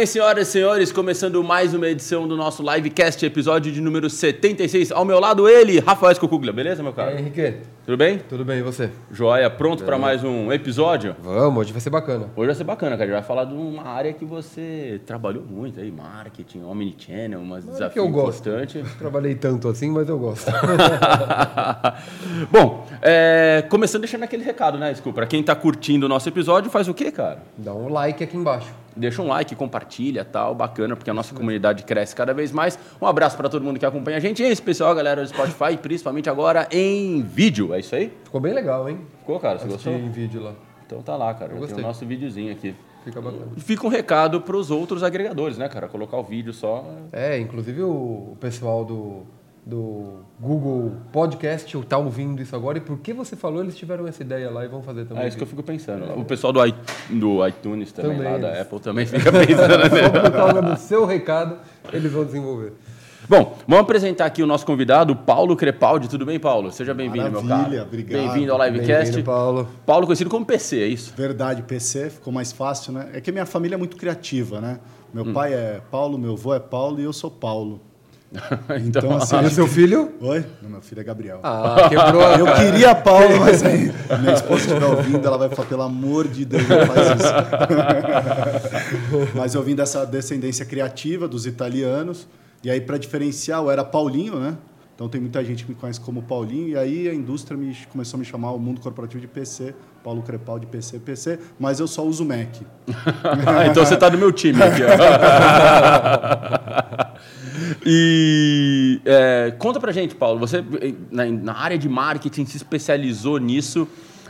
bem, senhoras e senhores? Começando mais uma edição do nosso Livecast, episódio de número 76. Ao meu lado, ele, Rafael Escocuglia. Beleza, meu E cara? aí, Henrique? Tudo bem? Tudo bem, e você? Joia, pronto para mais um episódio? Vamos, hoje vai ser bacana. Hoje vai ser bacana, cara. A gente vai falar de uma área que você trabalhou muito aí, marketing, omnichannel, umas que desafios eu gosto. constantes. Trabalhei tanto assim, mas eu gosto. Bom, é, começando deixando aquele recado, né, Desculpa, Pra quem tá curtindo o nosso episódio, faz o quê, cara? Dá um like aqui embaixo. Deixa um like, compartilha tal, bacana, porque a nossa comunidade cresce cada vez mais. Um abraço para todo mundo que acompanha a gente, em especial a galera do Spotify, principalmente agora em vídeo. É isso aí? Ficou bem legal, hein? Ficou, cara? Você Assisti gostou? em vídeo lá. Então tá lá, cara. Tem gostei. o nosso videozinho aqui. Fica bacana. Fica um recado para os outros agregadores, né, cara? Colocar o vídeo só. É, inclusive o pessoal do, do Google Podcast tá ouvindo isso agora. E por que você falou, eles tiveram essa ideia lá e vão fazer também. É isso que eu fico pensando. O pessoal do, i- do iTunes também, Também, lá da Apple também fica pensando. né? Só por causa do seu recado, eles vão desenvolver. Bom, vamos apresentar aqui o nosso convidado, Paulo Crepaldi. Tudo bem, Paulo? Seja bem-vindo, meu cara. Maravilha, obrigado. Bem-vindo ao Livecast. Bem-vindo, Paulo. Paulo conhecido como PC, é isso? Verdade, PC ficou mais fácil, né? É que minha família é muito criativa, né? Meu Hum. pai é Paulo, meu avô é Paulo e eu sou Paulo. então, Então, assim, E o seu filho? Oi? Não, meu filho é Gabriel. Ah, quebrou a eu cara. queria Paulo, mas aí minha esposa estiver ouvindo, ela vai falar, pelo amor de Deus, não faz isso. mas eu vim dessa descendência criativa dos italianos, e aí para diferenciar, eu era Paulinho, né? Então tem muita gente que me conhece como Paulinho, e aí a indústria me, começou a me chamar o mundo corporativo de PC, Paulo Crepal de PC, PC, mas eu só uso Mac. então você tá do meu time aqui, ó. E é, conta pra gente, Paulo. Você na, na área de marketing se especializou nisso.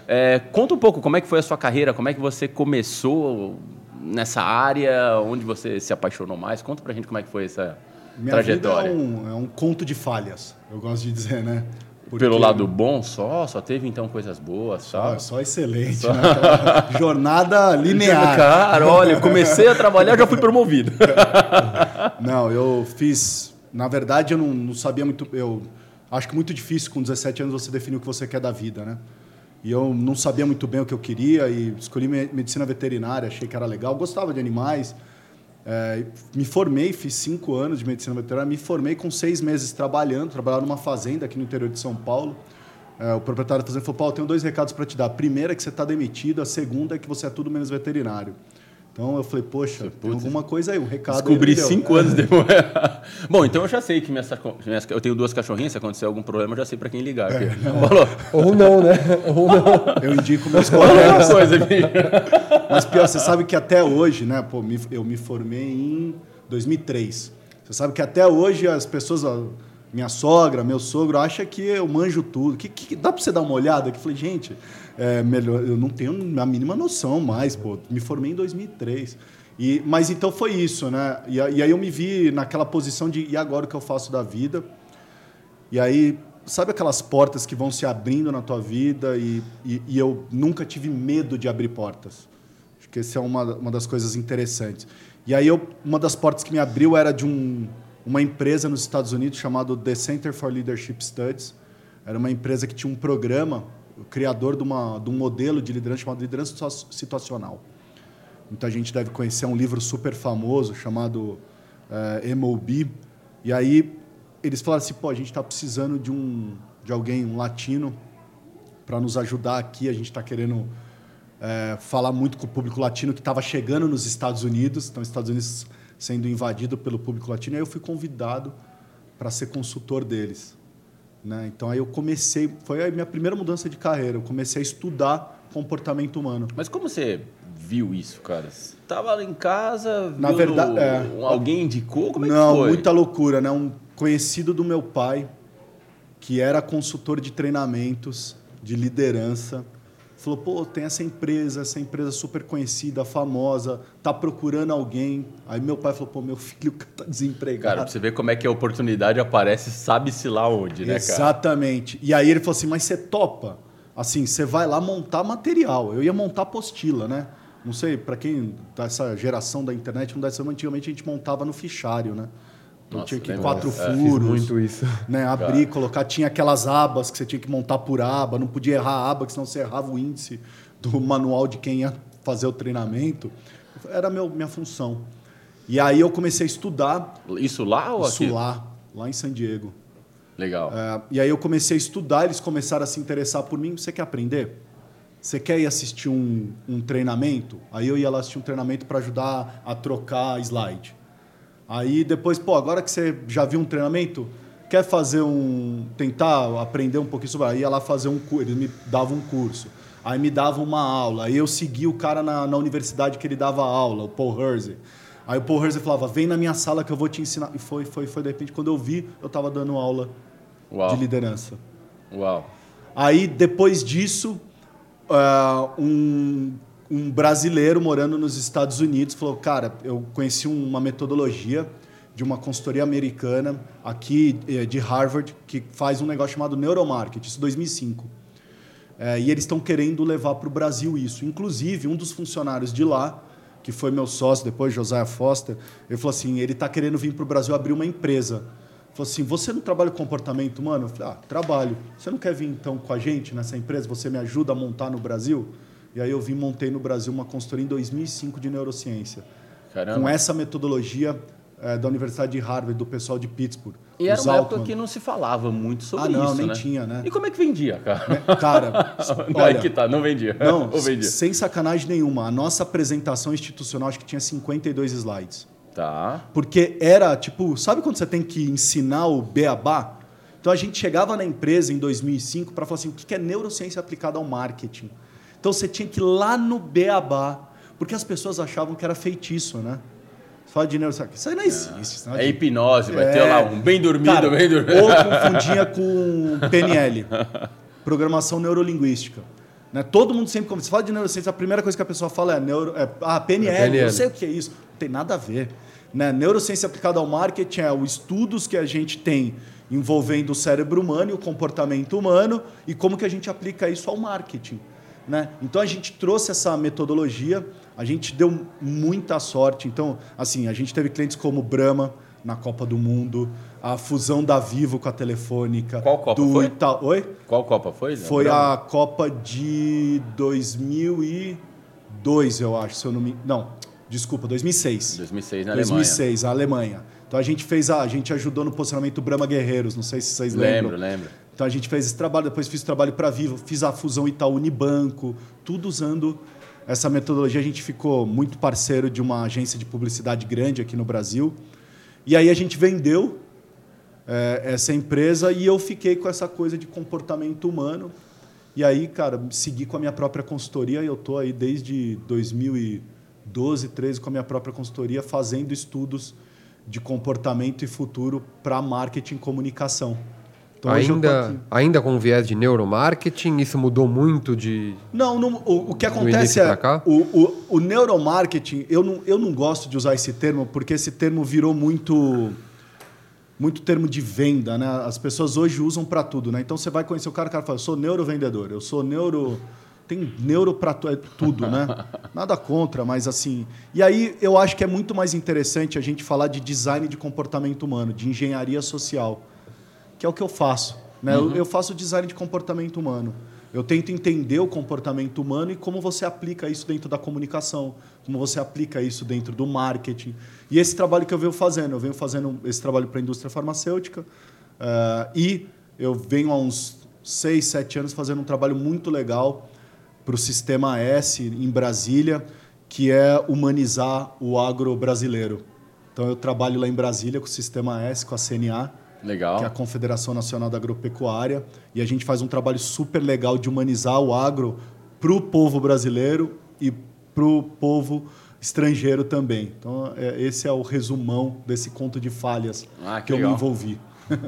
É, conta um pouco como é que foi a sua carreira, como é que você começou nessa área, onde você se apaixonou mais. Conta pra gente como é que foi essa Minha trajetória. vida é um, é um conto de falhas, eu gosto de dizer, né? Porque- Pelo lado bom só, só teve então coisas boas, Só, só. só excelente, né? Aquela jornada linear. Cara, olha, comecei a trabalhar, já fui promovido. Não, eu fiz. Na verdade, eu não, não sabia muito. Eu acho que muito difícil com 17 anos você definir o que você quer da vida, né? E eu não sabia muito bem o que eu queria e escolhi me- medicina veterinária, achei que era legal, gostava de animais. É, me formei, fiz cinco anos de medicina veterinária, me formei com seis meses trabalhando, trabalhava numa fazenda aqui no interior de São Paulo. É, o proprietário da fazenda falou: Paulo, tenho dois recados para te dar. A primeira é que você está demitido, a segunda é que você é tudo menos veterinário. Então eu falei: Poxa, tem alguma coisa aí, um recado. aí Descobri deu. cinco anos depois. Bom, então eu já sei que minhas, minhas- eu tenho duas cachorrinhas, se acontecer algum problema, eu já sei pra quem ligar. Falou, Ou não, né? Ou não. Eu indico meus colegas. coisa. Mas pior, você sabe que até hoje, né? Pô, eu me formei em 2003. Você sabe que até hoje as pessoas, minha sogra, meu sogro, acha que eu manjo tudo. Que, que- dá para você dar uma olhada? Que eu falei, gente, é melhor, eu não tenho a mínima noção mais, pô. Me formei em 2003. E, mas então foi isso, né? E, e aí eu me vi naquela posição de e agora o que eu faço da vida? E aí, sabe aquelas portas que vão se abrindo na tua vida e, e, e eu nunca tive medo de abrir portas. Acho que essa é uma, uma das coisas interessantes. E aí, eu, uma das portas que me abriu era de um, uma empresa nos Estados Unidos chamado The Center for Leadership Studies. Era uma empresa que tinha um programa, criador de, uma, de um modelo de liderança chamado liderança situa- situacional. Muita gente deve conhecer um livro super famoso chamado eh, MOB. E aí eles falaram assim, pô, a gente está precisando de um de alguém, um latino, para nos ajudar aqui. A gente está querendo eh, falar muito com o público latino que estava chegando nos Estados Unidos. Então, os Estados Unidos sendo invadido pelo público latino. E aí eu fui convidado para ser consultor deles. Né? Então aí eu comecei, foi a minha primeira mudança de carreira. Eu comecei a estudar comportamento humano. Mas como você viu isso, cara? Você tava lá em casa, Na verdade, é. alguém indicou? Como é Não, que foi? muita loucura, né? Um conhecido do meu pai, que era consultor de treinamentos, de liderança, falou: pô, tem essa empresa, essa empresa super conhecida, famosa, tá procurando alguém. Aí meu pai falou: pô, meu filho tá desempregado. Cara, pra você ver como é que a oportunidade aparece, sabe-se lá onde, né, cara? Exatamente. E aí ele falou assim: mas você topa? Assim, você vai lá montar material. Eu ia montar apostila, né? Não sei, para quem dessa geração da internet, não deve ser, antigamente a gente montava no fichário, né? Então Nossa, tinha que lembro. quatro É, Fiz furos. muito isso. né, abrir, colocar, tinha aquelas abas que você tinha que montar por aba, não podia errar a aba, que senão você errava o índice do manual de quem ia fazer o treinamento. Era meu, minha função. E aí eu comecei a estudar Isso lá ou isso aqui? lá, lá em San Diego. Legal. É, e aí eu comecei a estudar, eles começaram a se interessar por mim. Você quer aprender? Você quer ir assistir um, um treinamento? Aí eu ia lá assistir um treinamento para ajudar a trocar slide. Aí depois, pô, agora que você já viu um treinamento, quer fazer um. tentar aprender um pouquinho sobre. Aí ia lá fazer um curso, eles me davam um curso. Aí me davam uma aula. Aí eu segui o cara na, na universidade que ele dava aula, o Paul Hersey. Aí o Paul Hersey falava: vem na minha sala que eu vou te ensinar. E foi, foi, foi. De repente, quando eu vi, eu tava dando aula Uau. de liderança. Uau. Aí, depois disso, ah, um, um brasileiro morando nos Estados Unidos falou: Cara, eu conheci uma metodologia de uma consultoria americana aqui eh, de Harvard que faz um negócio chamado neuromarketing, isso em 2005. É, e eles estão querendo levar para o Brasil isso. Inclusive, um dos funcionários de lá, que foi meu sócio depois, Josiah Foster, ele falou assim: ele está querendo vir para o Brasil abrir uma empresa. Falou assim: você não trabalha com comportamento humano? Eu falei: ah, trabalho. Você não quer vir então com a gente nessa empresa? Você me ajuda a montar no Brasil? E aí eu vim montei no Brasil uma consultoria em 2005 de neurociência. Caramba. Com essa metodologia eh, da Universidade de Harvard, do pessoal de Pittsburgh. E era uma época Altman. que não se falava muito sobre Ah, não, isso, nem né? tinha, né? E como é que vendia, cara? Cara, não, é olha, que tá, não vendia. Não, vendia? sem sacanagem nenhuma. A nossa apresentação institucional acho que tinha 52 slides. Tá. Porque era, tipo, sabe quando você tem que ensinar o beabá? Então a gente chegava na empresa em 2005 para falar assim, o que é neurociência aplicada ao marketing? Então você tinha que ir lá no beabá, porque as pessoas achavam que era feitiço, né? Você fala de neurociência, isso aí não existe. isso não É de- hipnose, vai É. ter lá um bem dormido, Cara, bem dormido. Ou confundia com PNL, Programação Neurolinguística. Né? Todo mundo sempre, quando você fala de neurociência, a primeira coisa que a pessoa fala é, neuro, é ah, PNL, É PNL. sei o que é isso. Não tem nada a ver. Né? Neurociência aplicada ao marketing é os estudos que a gente tem envolvendo o cérebro humano e o comportamento humano e como que a gente aplica isso ao marketing. Né? Então a gente trouxe essa metodologia, a gente deu muita sorte. Então, assim, a gente teve clientes como Brahma na Copa do Mundo, a fusão da Vivo com a Telefônica. Qual Copa do foi? Ita- Oi? Qual Copa foi? Foi Lembra? a Copa de 2002, eu acho, se eu não me... Não, desculpa, 2006. 2006 na Alemanha. 2006, a Alemanha. Então a gente fez a, a gente ajudou no posicionamento Brahma Guerreiros, não sei se vocês Lembro, lembram. lembro. Então a gente fez esse trabalho, depois fiz o trabalho para Vivo, fiz a fusão Itaú Unibanco, tudo usando essa metodologia. A gente ficou muito parceiro de uma agência de publicidade grande aqui no Brasil. E aí a gente vendeu é, essa empresa e eu fiquei com essa coisa de comportamento humano. E aí, cara, segui com a minha própria consultoria e eu tô aí desde 2012, 13 com a minha própria consultoria fazendo estudos de comportamento e futuro para marketing e comunicação. Então, ainda, ainda com viés de neuromarketing, isso mudou muito de. Não, não, o, o que acontece é o, o, o neuromarketing. Eu não, eu não gosto de usar esse termo porque esse termo virou muito muito termo de venda, né? As pessoas hoje usam para tudo, né? Então você vai conhecer o cara, o cara fala, eu sou neurovendedor, eu sou neuro tem neuro para tudo, né? Nada contra, mas assim. E aí eu acho que é muito mais interessante a gente falar de design de comportamento humano, de engenharia social que é o que eu faço. Né? Eu, eu faço design de comportamento humano. Eu tento entender o comportamento humano e como você aplica isso dentro da comunicação, como você aplica isso dentro do marketing. E esse trabalho que eu venho fazendo, eu venho fazendo esse trabalho para a indústria farmacêutica eh, e eu venho há uns seis, sete anos fazendo um trabalho muito legal para o Sistema S em Brasília, que é humanizar o agro brasileiro. Então eu trabalho lá em Brasília com o Sistema S, com a CNA, Legal. que é a Confederação Nacional da Agropecuária, e a gente faz um trabalho super legal de humanizar o agro para o povo brasileiro e para o povo estrangeiro também. Então, é, esse é o resumão desse conto de falhas Ah, que que eu me envolvi.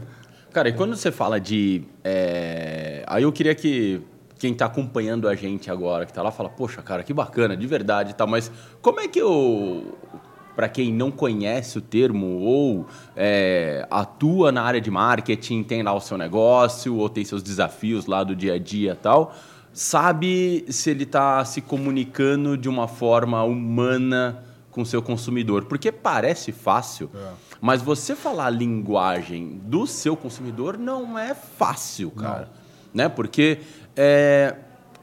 Cara, e quando você fala de. é, Aí eu queria que quem está acompanhando a gente agora, que está lá, fala, poxa, cara, que bacana, de verdade e tal, mas como é que eu. Para quem não conhece o termo ou é, atua na área de marketing, tem lá o seu negócio ou tem seus desafios lá do dia a dia e tal, sabe se ele está se comunicando de uma forma humana com o seu consumidor? Porque parece fácil, mas você falar a linguagem do seu consumidor não é fácil, cara. Né? Porque é,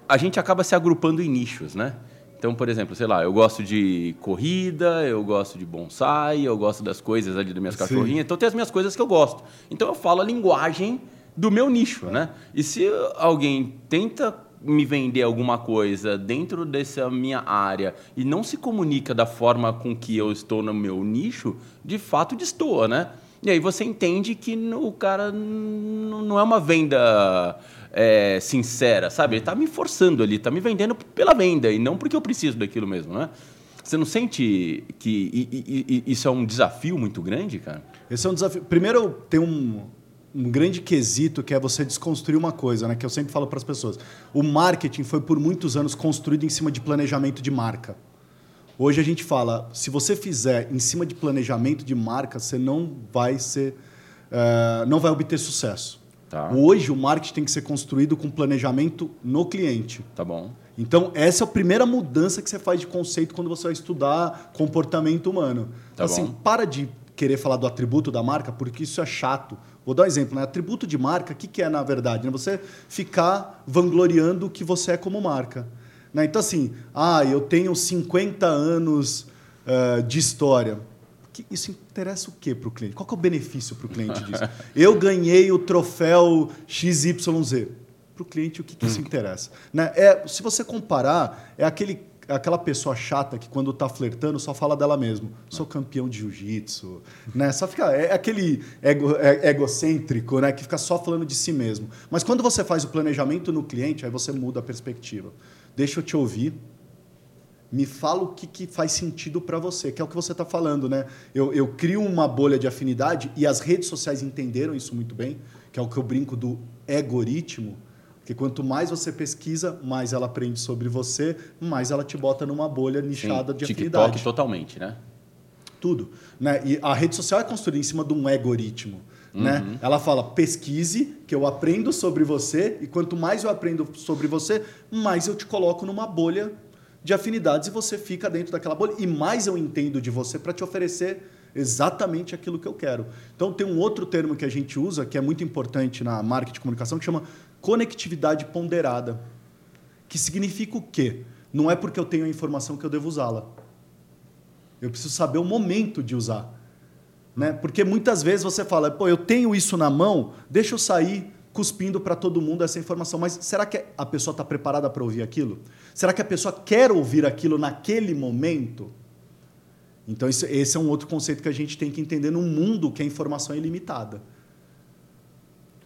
a gente acaba se agrupando em nichos, né? Então, por exemplo, sei lá, eu gosto de corrida, eu gosto de bonsai, eu gosto das coisas ali das minhas Sim. cachorrinhas. Então, tem as minhas coisas que eu gosto. Então, eu falo a linguagem do meu nicho, né? E se alguém tenta me vender alguma coisa dentro dessa minha área e não se comunica da forma com que eu estou no meu nicho, de fato destoa, né? E aí você entende que o cara não é uma venda é, sincera, sabe? Ele tá me forçando ali, tá me vendendo pela venda e não porque eu preciso daquilo mesmo, né? Você não sente que i- i- isso é um desafio muito grande, cara? Esse é um desafio. Primeiro, tem um, um grande quesito que é você desconstruir uma coisa, né? Que eu sempre falo para as pessoas. O marketing foi por muitos anos construído em cima de planejamento de marca. Hoje a gente fala, se você fizer em cima de planejamento de marca, você não vai ser, eh, não vai obter sucesso. Tá. Hoje o marketing tem que ser construído com planejamento no cliente. Tá bom. Então, essa é a primeira mudança que você faz de conceito quando você vai estudar comportamento humano. Tá assim, bom. para de querer falar do atributo da marca, porque isso é chato. Vou dar um exemplo, né? Atributo de marca, o que, que é na verdade? né? Você ficar vangloriando o que você é como marca. Né? Então, assim, ah, eu tenho 50 anos eh, de história. Isso interessa o que para o cliente? Qual é o benefício para o cliente disso? Eu ganhei o troféu XYZ. Para o cliente, o que, que isso interessa? Né? É, se você comparar, é aquele, aquela pessoa chata que, quando está flertando, só fala dela mesmo. Sou campeão de jiu-jitsu. Né? Só fica, é aquele ego, é- egocêntrico né? que fica só falando de si mesmo. Mas quando você faz o planejamento no cliente, aí você muda a perspectiva. Deixa eu te ouvir, me fala o que, que faz sentido para você, que é o que você está falando, né? Eu, eu crio uma bolha de afinidade e as redes sociais entenderam isso muito bem, que é o que eu brinco do algoritmo, que quanto mais você pesquisa, mais ela aprende sobre você, mais ela te bota numa bolha nichada Sim, de TikTok afinidade. totalmente, né? Tudo. Né? E a rede social é construída em cima de um algoritmo. Né? Ela fala, pesquise, que eu aprendo sobre você, e quanto mais eu aprendo sobre você, mais eu te coloco numa bolha de afinidades e você fica dentro daquela bolha, e mais eu entendo de você para te oferecer exatamente aquilo que eu quero. Então tem um outro termo que a gente usa, que é muito importante na marketing de comunicação, que chama conectividade ponderada. Que significa o quê? Não é porque eu tenho a informação que eu devo usá-la. Eu preciso saber o momento de usar. Né? Porque muitas vezes você fala, pô, eu tenho isso na mão, deixa eu sair cuspindo para todo mundo essa informação. Mas será que a pessoa está preparada para ouvir aquilo? Será que a pessoa quer ouvir aquilo naquele momento? Então, esse é um outro conceito que a gente tem que entender num mundo que a informação é ilimitada.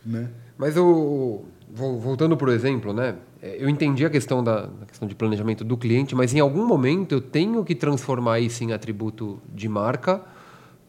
Né? Mas o, vol- voltando o exemplo, né? é, Eu entendi a questão da, da questão de planejamento do cliente, mas em algum momento eu tenho que transformar isso em atributo de marca,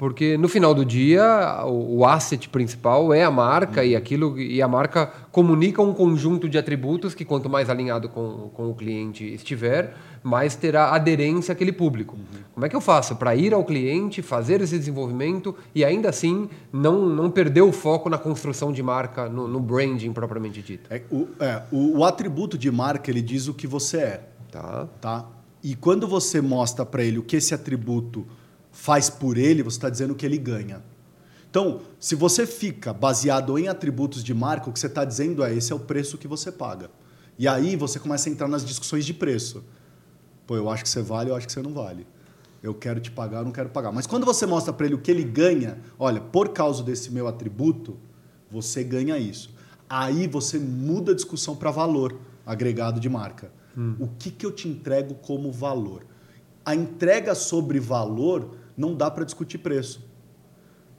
porque no final do dia o, o asset principal é a marca e aquilo e a marca comunica um conjunto de atributos que quanto mais alinhado com, com o cliente estiver, mais terá aderência àquele público. Como é que eu faço para ir ao cliente, fazer esse desenvolvimento e ainda assim não, não perder o foco na construção de marca, no, no branding propriamente dito? É, o, é, o, o atributo de marca ele diz o que você é. Tá? tá? E quando você mostra para ele o que esse atributo faz por ele, você está dizendo que ele ganha. Então, se você fica baseado em atributos de marca, o que você está dizendo é esse é o preço que você paga. E aí você começa a entrar nas discussões de preço. Pô, eu acho que você vale, eu acho que você não vale. Eu quero te pagar, eu não quero pagar. Mas quando você mostra para ele o que ele ganha, olha, por causa desse meu atributo, você ganha isso. Aí você muda a discussão para valor agregado de marca. O que, que eu te entrego como valor? A entrega sobre valor não dá para discutir preço.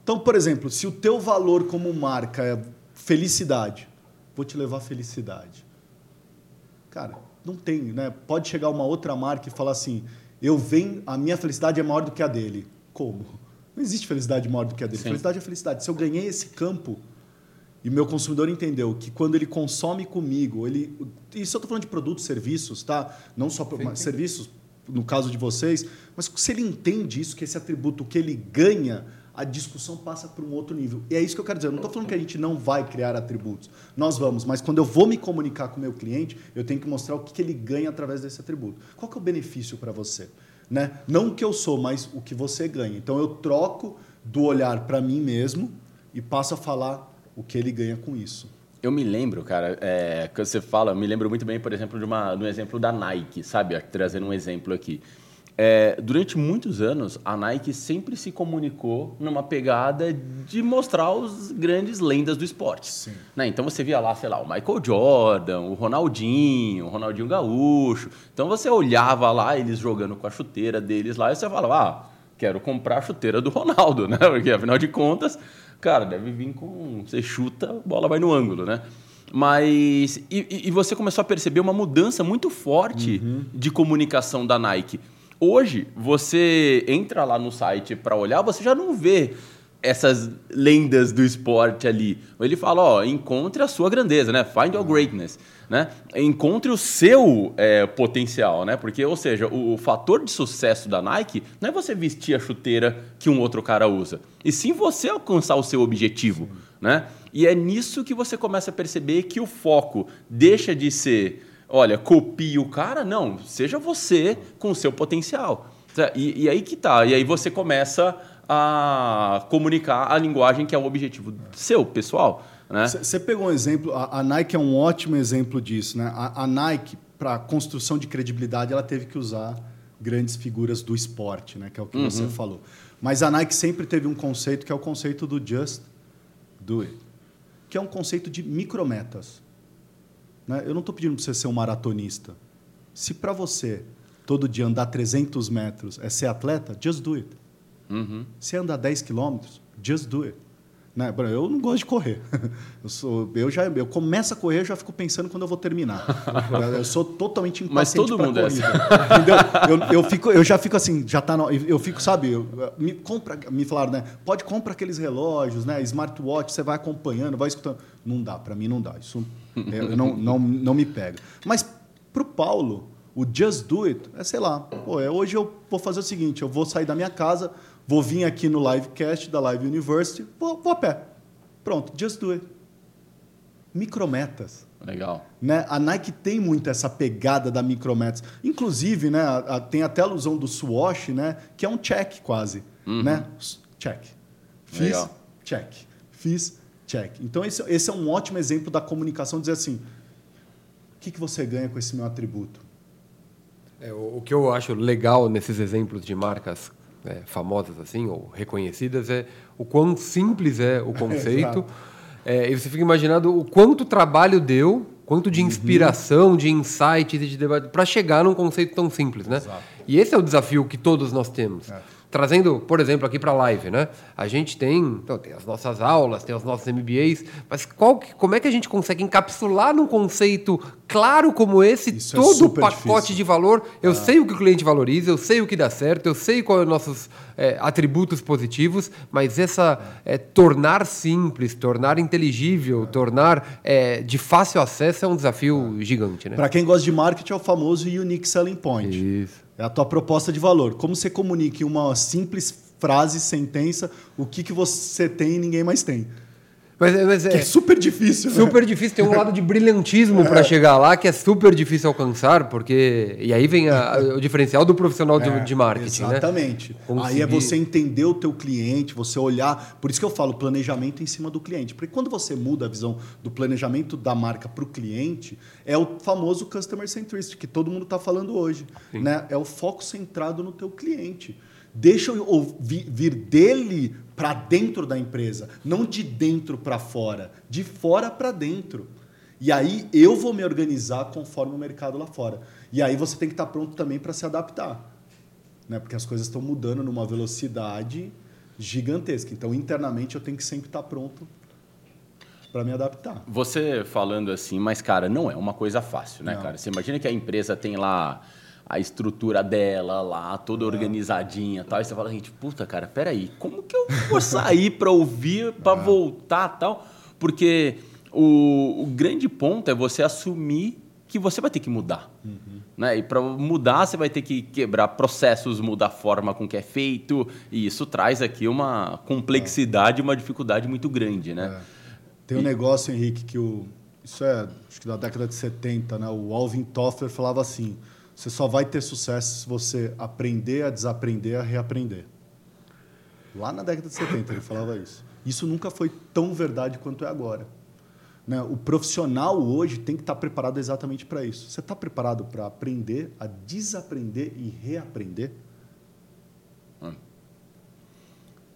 Então, por exemplo, se o teu valor como marca é felicidade, vou te levar felicidade. Cara, não tem, né? Pode chegar uma outra marca e falar assim: eu venho, a minha felicidade é maior do que a dele. Como? Não existe felicidade maior do que a dele. Sim. Felicidade é felicidade. Se eu ganhei esse campo e meu consumidor entendeu que quando ele consome comigo, ele. Isso eu estou falando de produtos, serviços, tá? Não só mas serviços, no caso de vocês, mas se ele entende isso, que esse atributo que ele ganha, a discussão passa para um outro nível. E é isso que eu quero dizer. Eu não estou falando que a gente não vai criar atributos. Nós vamos, mas quando eu vou me comunicar com o meu cliente, eu tenho que mostrar o que que ele ganha através desse atributo. Qual que é o benefício para você? Né? Não o que eu sou, mas o que você ganha. Então eu troco do olhar para mim mesmo e passo a falar o que ele ganha com isso. Eu me lembro, cara, é, quando você fala, eu me lembro muito bem, por exemplo, de, uma, de um exemplo da Nike, sabe? Trazendo um exemplo aqui. É, durante muitos anos, a Nike sempre se comunicou numa pegada de mostrar os grandes lendas do esporte. Né? Então você via lá, sei lá, o Michael Jordan, o Ronaldinho, o Ronaldinho Gaúcho. Então você olhava lá eles jogando com a chuteira deles lá e você falava, ah, quero comprar a chuteira do Ronaldo, né? Porque afinal de contas, cara, deve vir com. Você chuta, a bola vai no ângulo, né? Mas. E, e você começou a perceber uma mudança muito forte Uhum. de comunicação da Nike. Hoje, você entra lá no site para olhar, você já não vê essas lendas do esporte ali. Ele fala, ó, encontre a sua grandeza, né? Find your greatness, né? Encontre o seu é, potencial, né? Porque, ou seja, o, o fator de sucesso da Nike não é você vestir a chuteira que um outro cara usa, e sim você alcançar o seu objetivo, né? E é nisso que você começa a perceber que o foco deixa de ser, olha, copie o cara, não, seja você com o seu potencial. E, e aí que tá, e aí você começa a comunicar a linguagem que é o objetivo seu, pessoal. Né? Você pegou um exemplo, a, a Nike é um ótimo exemplo disso. Né? A, a Nike, para construção de credibilidade, ela teve que usar grandes figuras do esporte, né? que é o que Uhum. você falou. Mas a Nike sempre teve um conceito que é o conceito do just do it, que é um conceito de micrometas. Né? Eu não estou pedindo para você ser um maratonista. Se para você todo dia andar 300 metros é ser atleta, just do it. Uhum. Se andar 10 quilômetros, just do it. Né? Eu não gosto de correr. Eu, sou, eu, já, eu começo a correr, eu já fico pensando quando eu vou terminar. Eu sou totalmente Mas impaciente todo pra mundo é corrida. Entendeu? Eu, eu, fico, eu já fico assim, já tá. no- eu fico, sabe, eu- me, compra, me falaram, né? Pode comprar aqueles relógios, né? Smartwatch, você vai acompanhando, vai escutando. Não dá, para mim não dá. Isso é, eu não, não, não me pega. Mas pro Paulo, o Just Do It é, sei lá, pô, é, hoje eu vou fazer o seguinte: eu vou sair da minha casa, vou vir aqui no livecast da Live University, vou, vou a pé. Pronto, Just Do It. Micrometas. Legal. Né? A Nike tem muito essa pegada da micrometas. Inclusive, né, a- a- tem até a alusão do swash, né, que é um check quase. Né? S- Check. Fiz, Legal. check. Fiz, check. Então, esse, esse é um ótimo exemplo da comunicação, dizer assim, o que, que você ganha com esse meu atributo? É, o, o que eu acho legal nesses exemplos de marcas é, famosas assim ou reconhecidas é o quão simples é o conceito. É, e você fica imaginando o quanto trabalho deu, quanto de inspiração, de insights e de debate para chegar num conceito tão simples, né? Exato. E esse é o desafio que todos nós temos. É. Trazendo, por exemplo, aqui para a live, né? A gente tem, então, tem as nossas aulas, tem os nossos MBAs, mas qual como é que a gente consegue encapsular num conceito claro como esse Isso é todo o pacote difícil. de valor? Eu sei o que o cliente valoriza, eu sei o que dá certo, eu sei quais são os nossos é, atributos positivos, mas essa é, tornar simples, tornar inteligível, tornar é, de fácil acesso é um desafio gigante, né? Para quem gosta de marketing, é o famoso Unique Selling Point. Isso. É a tua proposta de valor. Como você comunica em uma simples frase, sentença, o que, que você tem e ninguém mais tem. Mas, mas Que é é super difícil. né? super difícil, tem um lado de brilhantismo para chegar lá que é super difícil alcançar, porque. E aí vem a- o diferencial do profissional de, É, de marketing, né? Exatamente. Aí Conseguir- é você entender o teu cliente, você olhar. Por isso que eu falo planejamento em cima do cliente. Porque quando você muda a visão do planejamento da marca para o cliente, é o famoso customer centricity que todo mundo está falando hoje. Né? É o foco centrado no teu cliente. Deixa eu ouvir, vir dele para dentro da empresa, não de dentro para fora, de fora para dentro. E aí eu vou me organizar conforme o mercado lá fora. E aí você tem que estar pronto também para se adaptar né? Porque as coisas estão mudando numa velocidade gigantesca. Então, internamente, eu tenho que sempre estar pronto para me adaptar. Você falando assim, mas cara, não é uma coisa fácil, né, Não. cara? Você imagina que a empresa tem lá a estrutura dela lá, toda organizadinha e tal, e você fala, gente, puta, cara, peraí, como que eu vou sair para ouvir, para voltar tal? Porque o, o grande ponto é você assumir que você vai ter que mudar. Né? E para mudar, você vai ter que quebrar processos, mudar a forma com que é feito, e isso traz aqui uma complexidade, uma dificuldade muito grande, né? Tem um negócio, Henrique, que o, isso é acho que da década de 70, né? O Alvin Toffler falava assim: você só vai ter sucesso se você aprender a desaprender a reaprender. Lá na década de 70 ele falava isso. Isso nunca foi tão verdade quanto é agora. Né? O profissional hoje tem que estar preparado exatamente para isso. Você está preparado para aprender, a desaprender e reaprender?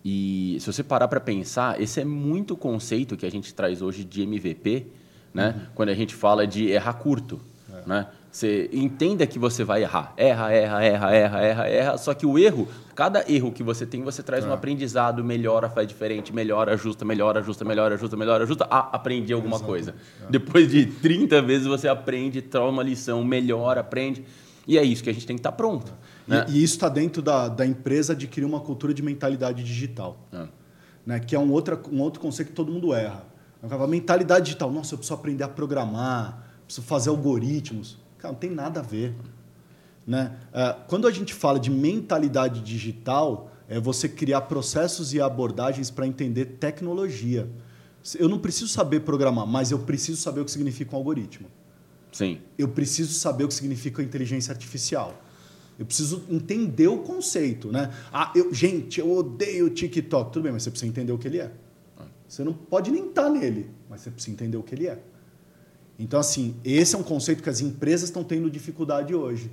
E se você parar para pensar, esse é muito conceito que a gente traz hoje de MVP, né? Uhum. Quando a gente fala de errar curto, é. né? Você entenda que você vai errar. Erra, erra, erra, erra, erra, erra. Só que o erro, cada erro que você tem, você traz é. um aprendizado, melhora, faz diferente, melhora, ajusta, melhora, ajusta, melhora, ajusta, melhora, ajusta. Ah, aprendi alguma Exato. coisa. É. Depois de 30 vezes você aprende, traz uma lição, melhora, aprende. E é isso que a gente tem que estar pronto. Né? E, e, isso está dentro da, da empresa adquirir uma cultura de mentalidade digital. É. Né? Que é um, outra, um outro conceito que todo mundo erra. A mentalidade digital, nossa, eu preciso aprender a programar, preciso fazer algoritmos. Cara, não tem nada a ver. Né? É, quando a gente fala de mentalidade digital, é você criar processos e abordagens para entender tecnologia. Eu não preciso saber programar, mas eu preciso saber o que significa um algoritmo. Sim. Eu preciso saber o que significa inteligência artificial. Eu preciso entender o conceito, né? Ah, eu, gente, eu odeio o TikTok. Tudo bem, mas você precisa entender o que ele é. Você não pode nem estar nele, mas você precisa entender o que ele é. Então, assim, esse é um conceito que as empresas estão tendo dificuldade hoje.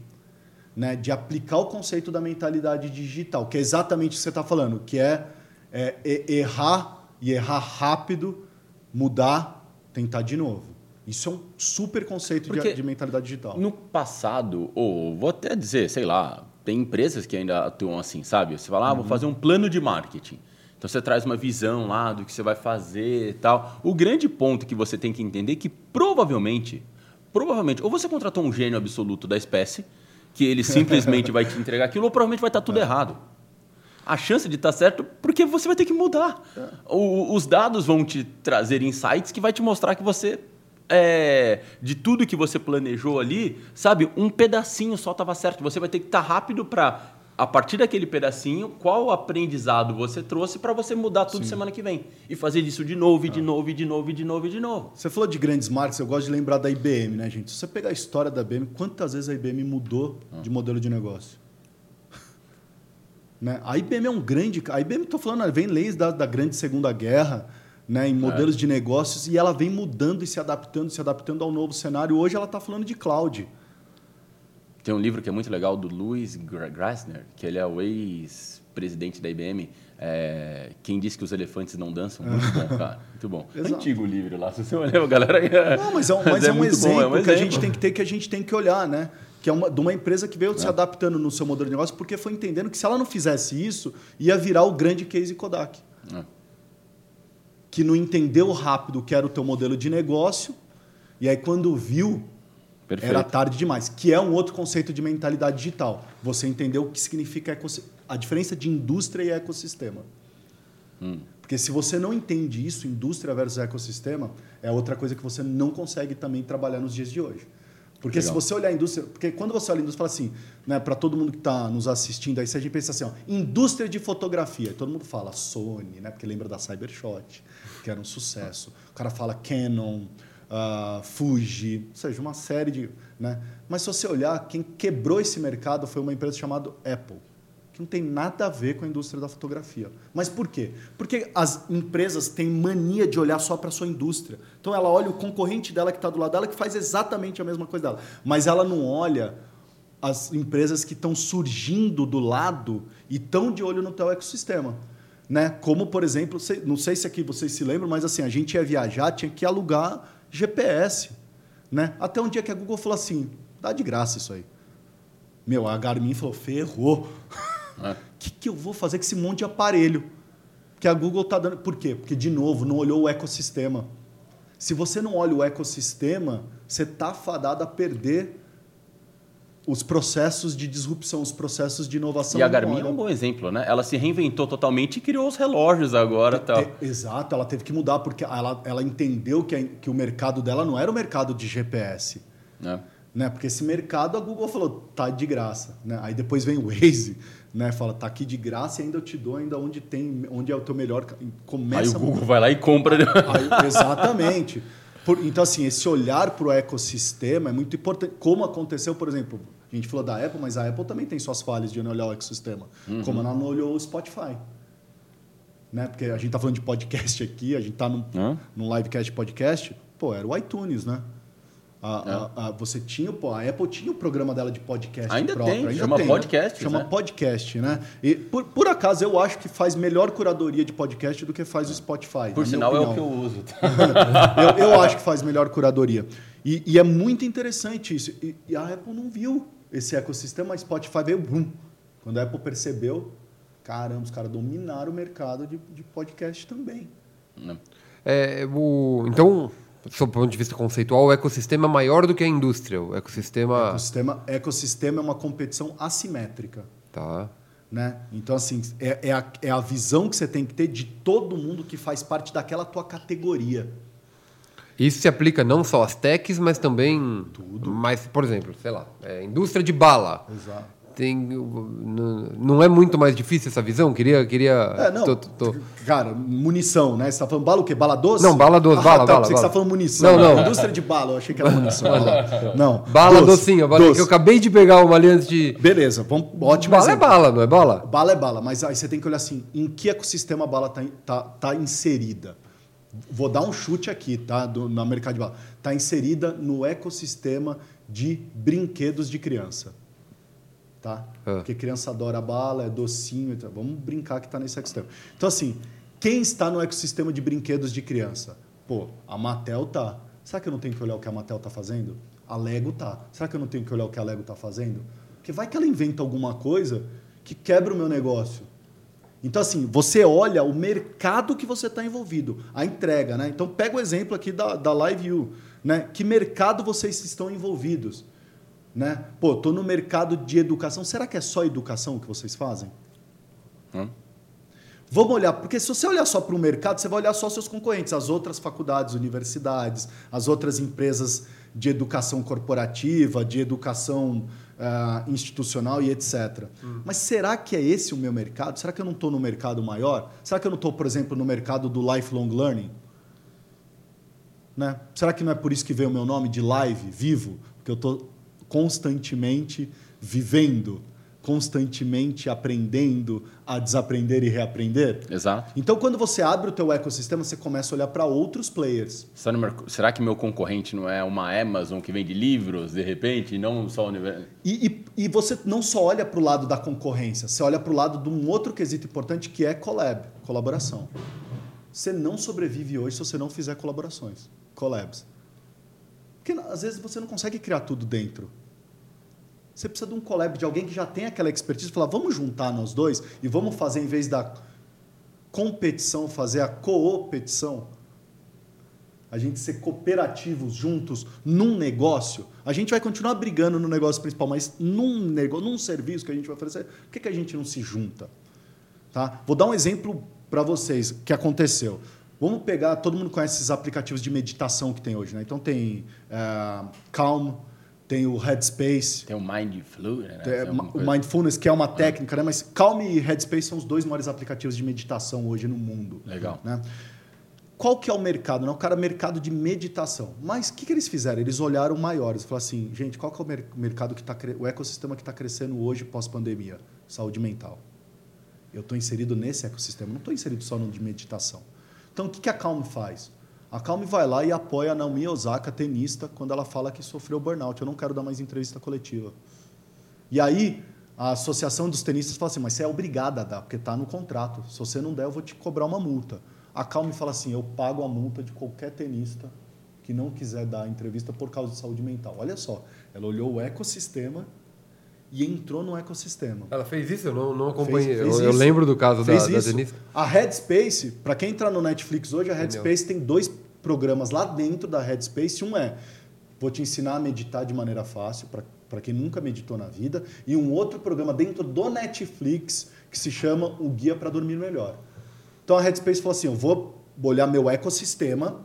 Né, de aplicar o conceito da mentalidade digital, que é exatamente o que você está falando, que é, é, é errar e errar rápido, mudar, tentar de novo. Isso é um super conceito de, de, mentalidade digital. No passado, ou vou até dizer, sei lá, tem empresas que ainda atuam assim, sabe? Você fala, ah, vou uhum. fazer um plano de marketing. Então você traz uma visão lá do que você vai fazer e tal. O grande ponto que você tem que entender é que provavelmente, provavelmente, ou você contratou um gênio absoluto da espécie, que ele simplesmente vai te entregar aquilo, ou provavelmente vai estar tudo é. errado. A chance de estar certo, porque você vai ter que mudar. É. O, os dados vão te trazer insights que vai te mostrar que você é, de tudo que você planejou ali, sabe, um pedacinho só estava certo. Você vai ter que estar tá rápido para, a partir daquele pedacinho, qual aprendizado você trouxe para você mudar tudo Sim. semana que vem. E fazer isso de novo, e de ah. novo, e de novo, e de novo, e de novo. Você falou de grandes marcas, eu gosto de lembrar da IBM, né, gente? Se você pegar a história da IBM, quantas vezes a IBM mudou ah. de modelo de negócio? né? A IBM é um grande. A IBM, estou falando, vem leis da, da grande Segunda Guerra né, em modelos é. de negócios e ela vem mudando e se adaptando, se adaptando ao novo cenário. Hoje ela está falando de cloud. Tem um livro que é muito legal do Louis Grassner, que ele é o ex-presidente da IBM. É, Quem disse que os elefantes não dançam? Muito bom, cara. Muito bom. Antigo livro lá, se você olhar, a galera. É, não, mas é um, mas é, é um exemplo, bom, é um que a gente tem que ter, que a gente tem que olhar, né? Que é uma, de uma empresa que veio é. se adaptando no seu modelo de negócio, porque foi entendendo que se ela não fizesse isso, ia virar o grande case Kodak. É que não entendeu rápido o que era o teu modelo de negócio, e aí quando viu, Perfeito. era tarde demais. Que é um outro conceito de mentalidade digital. Você entendeu o que significa a diferença de indústria e ecossistema. Hum. Porque se você não entende isso, indústria versus ecossistema, é outra coisa que você não consegue também trabalhar nos dias de hoje. Porque Legal. se você olhar a indústria, porque quando você olha a indústria, fala assim, né, para todo mundo que está nos assistindo aí, se a gente pensa assim, ó, indústria de fotografia, todo mundo fala Sony, né, porque lembra da Cybershot, que era um sucesso. O cara fala Canon, uh, Fuji, ou seja, uma série de, né? Mas se você olhar, quem quebrou esse mercado foi uma empresa chamada Apple que não tem nada a ver com a indústria da fotografia. Mas por quê? Porque as empresas têm mania de olhar só para a sua indústria. Então ela olha o concorrente dela que está do lado dela, que faz exatamente a mesma coisa dela. Mas ela não olha as empresas que estão surgindo do lado e estão de olho no teu ecossistema. Né? Como, por exemplo, não sei se aqui vocês se lembram, mas assim, a gente ia viajar, tinha que alugar GPS. Né? Até um dia que a Google falou assim, dá de graça isso aí. Meu, a Garmin falou, ferrou. O é. que, que eu vou fazer com esse monte de aparelho? Que a Google está dando. Por quê? Porque, de novo, não olhou o ecossistema. Se você não olha o ecossistema, você está fadado a perder os processos de disrupção, os processos de inovação. E a Garmin é um bom exemplo, né? Ela se reinventou totalmente e criou os relógios agora. Te, te, exato, ela teve que mudar porque ela, ela entendeu que, a, que o mercado dela não era o mercado de GPS. É. Né? Porque esse mercado, a Google falou, tá de graça. Né? Aí depois vem o Waze, né? Fala, tá aqui de graça e ainda eu te dou ainda onde tem, onde é o teu melhor. Começa aí o Google vai lá e compra. Aí, exatamente. Por, então, assim, esse olhar para o ecossistema é muito importante. Como aconteceu, por exemplo, a gente falou da Apple, mas a Apple também tem suas falhas de não olhar o ecossistema. Uhum. Como ela não olhou o Spotify. Né? Porque a gente está falando de podcast aqui, a gente está num, uhum. num livecast podcast. pô, era o iTunes, né? A, É. a- a- você tinha, pô, a Apple tinha o programa dela de podcast Ainda próprio. tem, chama né? Podcasts, Chama né? podcast, né? E por, por acaso eu acho que faz melhor curadoria de podcast do que faz o Spotify. Por sinal, é o que eu uso. tá? eu, eu acho que faz melhor curadoria. E, e é muito interessante isso. E, e a Apple não viu esse ecossistema, a Spotify veio, bum. Quando a Apple percebeu, caramba, os caras dominaram o mercado de, de podcast também. É, o, então, sob o ponto de vista conceitual, o ecossistema é maior do que a indústria. O ecossistema. Ecossistema, ecossistema é uma competição assimétrica. Tá. Né? Então, assim, é, é, a, é a visão que você tem que ter de todo mundo que faz parte daquela tua categoria. Isso se aplica não só às techs, mas também. Tudo. Mas, por exemplo, sei lá, é, indústria de bala. Exato. Tem, não é muito mais difícil essa visão? Queria. queria É, não. tô- tô- Cara, munição, né? Você tá falando bala o quê? Bala doce? Não, bala doce, ah, bala, tá, bala, você tá falando munição. Não, não. Indústria de bala, eu achei que era munição. não. Bala doce, docinha, bala, doce. que eu acabei de pegar uma ali antes de. Beleza, vamos, ótimo bala é exemplo. bala, não é bala? Bala é bala, mas aí você tem que olhar assim, em que ecossistema a bala está tá, tá inserida? Vou dar um chute aqui, tá? Do, no mercado de bala. Está inserida no ecossistema de brinquedos de criança. Tá? Ah. Porque criança adora bala, é docinho. Então, vamos brincar que está nesse ecossistema. Então, assim, quem está no ecossistema de brinquedos de criança? Pô, a Mattel tá. Será que eu não tenho que olhar o que a Mattel tá fazendo? A Lego tá. Será que eu não tenho que olhar o que a Lego tá fazendo? Porque vai que ela inventa alguma coisa que quebra o meu negócio. Então, assim, você olha o mercado que você está envolvido, a entrega, né? Então, pega o exemplo aqui da, da LiveU, né? Que mercado vocês estão envolvidos? Né? Pô, tô no mercado de educação. Será que é só educação que vocês fazem? Hum? Vamos olhar, porque se você olhar só para o mercado, você vai olhar só seus concorrentes, as outras faculdades, universidades, as outras empresas de educação corporativa, de educação ah, institucional e etc. Mas será que é esse o meu mercado? Será que eu não estou no mercado maior? Será que eu não estou, por exemplo, no mercado do lifelong learning? Né? Será que não é por isso que veio o meu nome de live, vivo? Porque eu estou constantemente vivendo, constantemente aprendendo a desaprender e reaprender. Exato. Então, quando você abre o teu ecossistema, você começa a olhar para outros players. Será que meu concorrente não é uma Amazon que vende livros, de repente, e não só o universo? E, e, e você não só olha para o lado da concorrência, você olha para o lado de um outro quesito importante que é collab, colaboração. Você não sobrevive hoje se você não fizer colaborações, collabs. Porque às vezes você não consegue criar tudo dentro. Você precisa de um collab de alguém que já tem aquela expertise falar, vamos juntar nós dois e vamos fazer, em vez da competição, fazer a coopetição. A gente ser cooperativos juntos num negócio. A gente vai continuar brigando no negócio principal, mas num negócio, num serviço que a gente vai oferecer, por que, que a gente não se junta? Tá? Vou dar um exemplo para vocês que aconteceu. Vamos pegar, todo mundo conhece esses aplicativos de meditação que tem hoje, né? Então tem eh, Calm, tem o Headspace, Tem o Mindflu, né? tem Tem o Mindfulness, que é uma técnica, né? Mas Calm e Headspace são os dois maiores aplicativos de meditação hoje no mundo. Legal. Né? Qual que é o mercado? Né? O cara é mercado de meditação. Mas o que, que eles fizeram? Eles olharam maiores. Falaram assim, gente, qual que é o mer- mercado que está o ecossistema que está crescendo hoje pós-pandemia? Saúde mental. Eu estou inserido nesse ecossistema, não estou inserido só no de meditação. Então, o que, que a Calm faz? A Calm vai lá e apoia a Naomi Osaka, tenista, quando ela fala que sofreu burnout. Eu não quero dar mais entrevista coletiva. E aí, a associação dos tenistas fala assim, mas você é obrigada a dar, porque está no contrato. Se você não der, eu vou te cobrar uma multa. A Calm fala assim, eu pago a multa de qualquer tenista que não quiser dar entrevista por causa de saúde mental. Olha só, ela olhou o ecossistema e entrou no ecossistema. Ela fez isso? Eu não, não acompanhei. Fez- fez eu, eu lembro do caso da, Fez da isso. Denise. A Headspace, para quem entrar no Netflix hoje, a Headspace tem dois programas lá dentro da Headspace. Um é Vou te ensinar a meditar de maneira fácil, para quem nunca meditou na vida. E um outro programa dentro do Netflix que se chama O Guia para Dormir Melhor. Então a Headspace falou assim: eu vou olhar meu ecossistema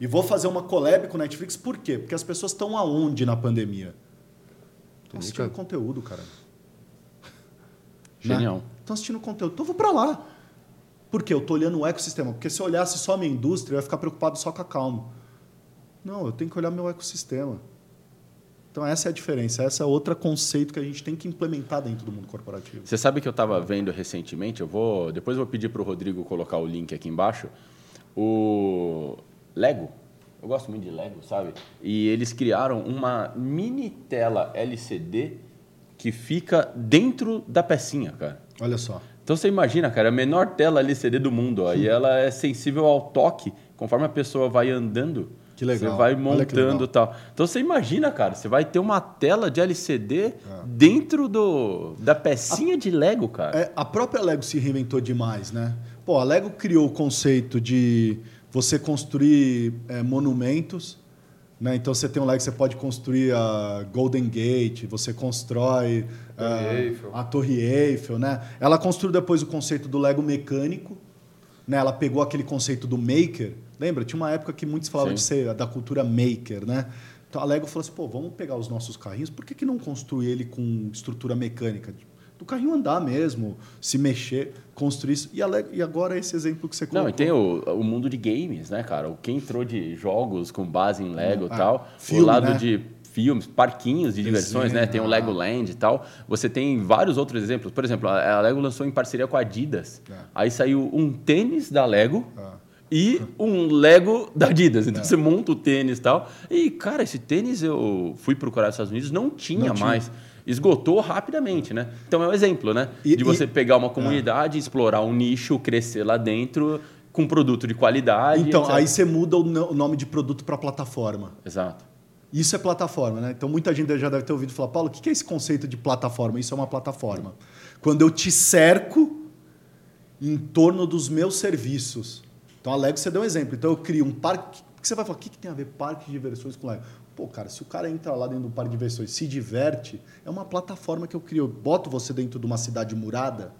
e vou fazer uma collab com o Netflix. Por quê? Porque as pessoas estão aonde na pandemia? Estão assistindo conteúdo, cara. Genial. Né? Estão assistindo conteúdo. Então eu vou para lá. Por quê? Eu estou olhando o ecossistema. Porque se eu olhasse só a minha indústria, eu ia ficar preocupado só com a calma. Não, eu tenho que olhar meu ecossistema. Então essa é a diferença. Essa é outro conceito que a gente tem que implementar dentro do mundo corporativo. Você sabe que eu estava vendo recentemente, eu vou. Depois eu vou pedir para o Rodrigo colocar o link aqui embaixo. O Lego, eu gosto muito de Lego, sabe? E eles criaram uma mini tela LCD que fica dentro da pecinha, cara. Olha só. Então você imagina, cara, a menor tela LCD do mundo, ó, e ela é sensível ao toque, conforme a pessoa vai andando. Que legal. Você vai montando e tal. Então você imagina, cara, você vai ter uma tela de LCD dentro do, da pecinha de Lego, cara. É, a própria Lego se reinventou demais, né? Pô, a Lego criou o conceito de você construir é, monumentos, né? Então você tem um Lego que você pode construir a Golden Gate, você constrói Torre ah, Eiffel. a Torre Eiffel, né? Ela construiu depois o conceito do Lego mecânico, né? Ela pegou aquele conceito do maker. Lembra? Tinha uma época que muitos falavam Sim. de ser da cultura maker, né? Então a Lego falou assim, pô, vamos pegar os nossos carrinhos, por que, que não construir ele com estrutura mecânica? Do carrinho andar mesmo, se mexer, construir isso. E, e agora esse exemplo que você colocou. Não, e tem o, o mundo de games, né, cara? O Quem entrou de jogos com base em Lego e Ah, tal. filme, o lado né? de filmes, parquinhos de diversões, né? Tem o Desenho, Legoland e tal. Você tem vários outros exemplos. Por exemplo, a Lego lançou em parceria com a Adidas. É. Aí saiu um tênis da Lego Ah. e um Lego da Adidas. Então você monta o tênis e tal. E, cara, esse tênis eu fui procurar nos Estados Unidos, não tinha Não tinha. Esgotou rapidamente, né? Então é um exemplo, né? E- de e- você pegar uma comunidade, explorar um nicho, crescer lá dentro com produto de qualidade. Então, etc. aí você muda o nome de produto para plataforma. Exato. Isso é plataforma, né? Então muita gente já deve ter ouvido falar, Paulo, o que é esse conceito de plataforma? Isso é uma plataforma. Quando eu te cerco em torno dos meus serviços. Então a Lego você deu um exemplo. Então eu crio um parque. O que você vai falar? O que que tem a ver parque de diversões com Lego? Pô, cara, se o cara entra lá dentro do parque de diversões, se diverte, é uma plataforma que eu crio. Eu boto você dentro de uma cidade murada,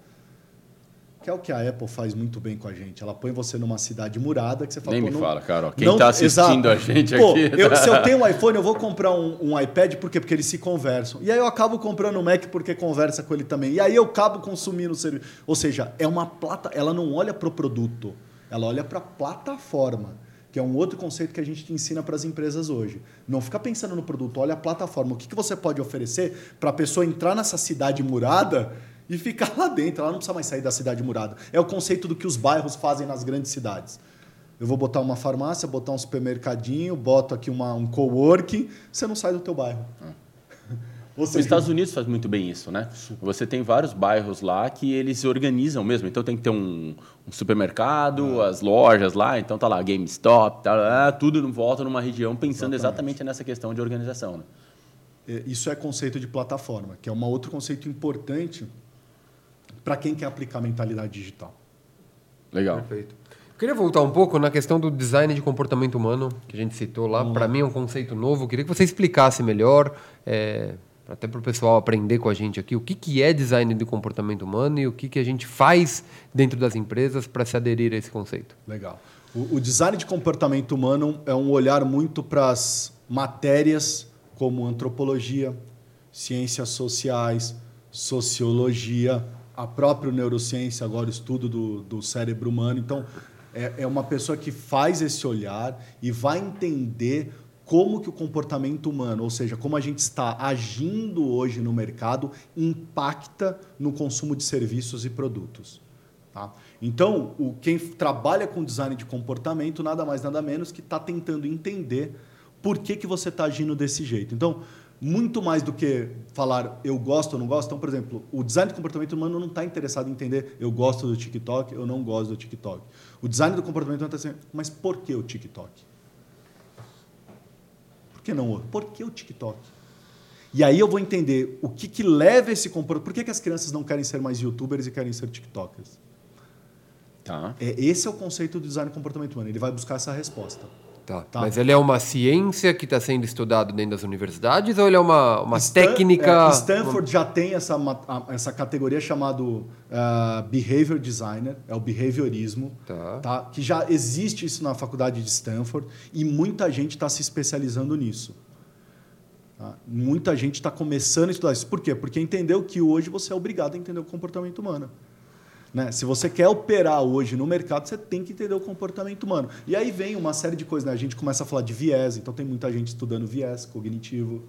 que é o que a Apple faz muito bem com a gente. Ela põe você numa cidade murada que você fala, Nem me não- fala, cara. ó, Quem não- tá assistindo exato. a gente Pô, aqui. eu- se eu tenho um iPhone, eu vou comprar um, um iPad, por quê? Porque eles se conversam. E aí eu acabo comprando um Mac porque conversa com ele também. E aí eu acabo consumindo o serviço. Ou seja, é uma plata, ela não olha para o produto, ela olha para a plataforma. Que é um outro conceito que a gente te ensina para as empresas hoje. Não fica pensando no produto, olha a plataforma. O que, que você pode oferecer para a pessoa entrar nessa cidade murada e ficar lá dentro? Ela não precisa mais sair da cidade murada. É o conceito do que os bairros fazem nas grandes cidades. Eu vou botar uma farmácia, botar um supermercadinho, boto aqui uma, um coworking, você não sai do teu bairro. Os Estados Unidos faz muito bem isso, né? Você tem vários bairros lá que eles organizam mesmo. Então tem que ter um, um supermercado, É. as lojas lá, então tá lá, GameStop, tá lá, tudo em volta numa região pensando exatamente nessa questão de organização. Né? é, isso é conceito de plataforma, que é um outro conceito importante para quem quer aplicar mentalidade digital. Legal. Perfeito. Eu queria voltar um pouco na questão do design de comportamento humano, que a gente citou lá. Para mim é um conceito novo. Eu queria que você explicasse melhor, é, até para o pessoal aprender com a gente aqui, o que, que é design de comportamento humano e o que, que a gente faz dentro das empresas para se aderir a esse conceito. Legal. O, o design de comportamento humano é um olhar muito para as matérias como antropologia, ciências sociais, sociologia, a própria neurociência, agora o estudo do, do cérebro humano. Então, é, é uma pessoa que faz esse olhar e vai entender como que o comportamento humano, ou seja, como a gente está agindo hoje no mercado, impacta no consumo de serviços e produtos. Tá? Então, o, quem trabalha com design de comportamento, nada mais, nada menos que está tentando entender por que, que você está agindo desse jeito. Então, muito mais do que falar eu gosto ou não gosto. Então, por exemplo, o design de comportamento humano não está interessado em entender eu gosto do TikTok, eu não gosto do TikTok. O design do comportamento humano está dizendo, mas por que o TikTok? Por que não outro? Por que o TikTok? E aí eu vou entender o que, que leva esse comportamento. Por que, que as crianças não querem ser mais youtubers e querem ser TikTokers? Tá. É, esse é o conceito do design de comportamento humano. Ele vai buscar essa resposta. Tá. Tá. Mas ele é uma ciência que está sendo estudado dentro das universidades ou ele é uma, uma Stan- técnica? é, Stanford já tem essa, essa categoria chamada Behavior Designer, é o behaviorismo, Tá. tá? que já existe isso na faculdade de Stanford e muita gente está se especializando nisso. tá? Muita gente está começando a estudar isso. Por quê? Porque entendeu que hoje você é obrigado a entender o comportamento humano. Né? Se você quer operar hoje no mercado, você tem que entender o comportamento humano. E aí vem uma série de coisas. Né? A gente começa a falar de viés, então tem muita gente estudando viés cognitivo.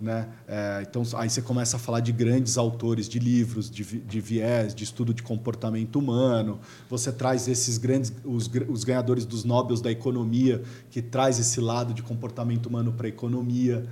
Né? É, então, aí você começa a falar de grandes autores de livros, de, de viés, de estudo de comportamento humano. Você traz esses grandes, os, os ganhadores dos Nobels da economia, que traz esse lado de comportamento humano para a economia.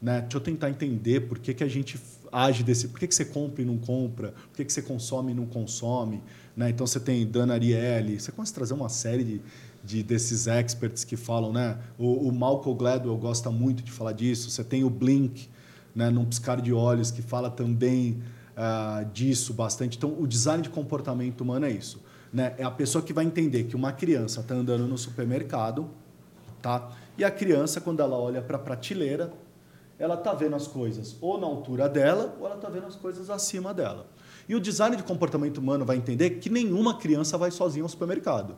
Né? Deixa eu tentar entender por que, que a gente age desse. Por que, que você compra e não compra? Por que, que você consome e não consome? Né? Então você tem Dana Ariely. Você a trazer uma série de, de desses experts que falam, né? O, o Malcolm Gladwell gosta muito de falar disso. Você tem o Blink, né? Num piscar de olhos, que fala também uh, disso bastante. Então, o design de comportamento humano é isso. Né? É a pessoa que vai entender que uma criança está andando no supermercado, tá? E a criança, quando ela olha para a prateleira, ela está vendo as coisas ou na altura dela ou ela está vendo as coisas acima dela. E o design de comportamento humano vai entender que nenhuma criança vai sozinha ao supermercado.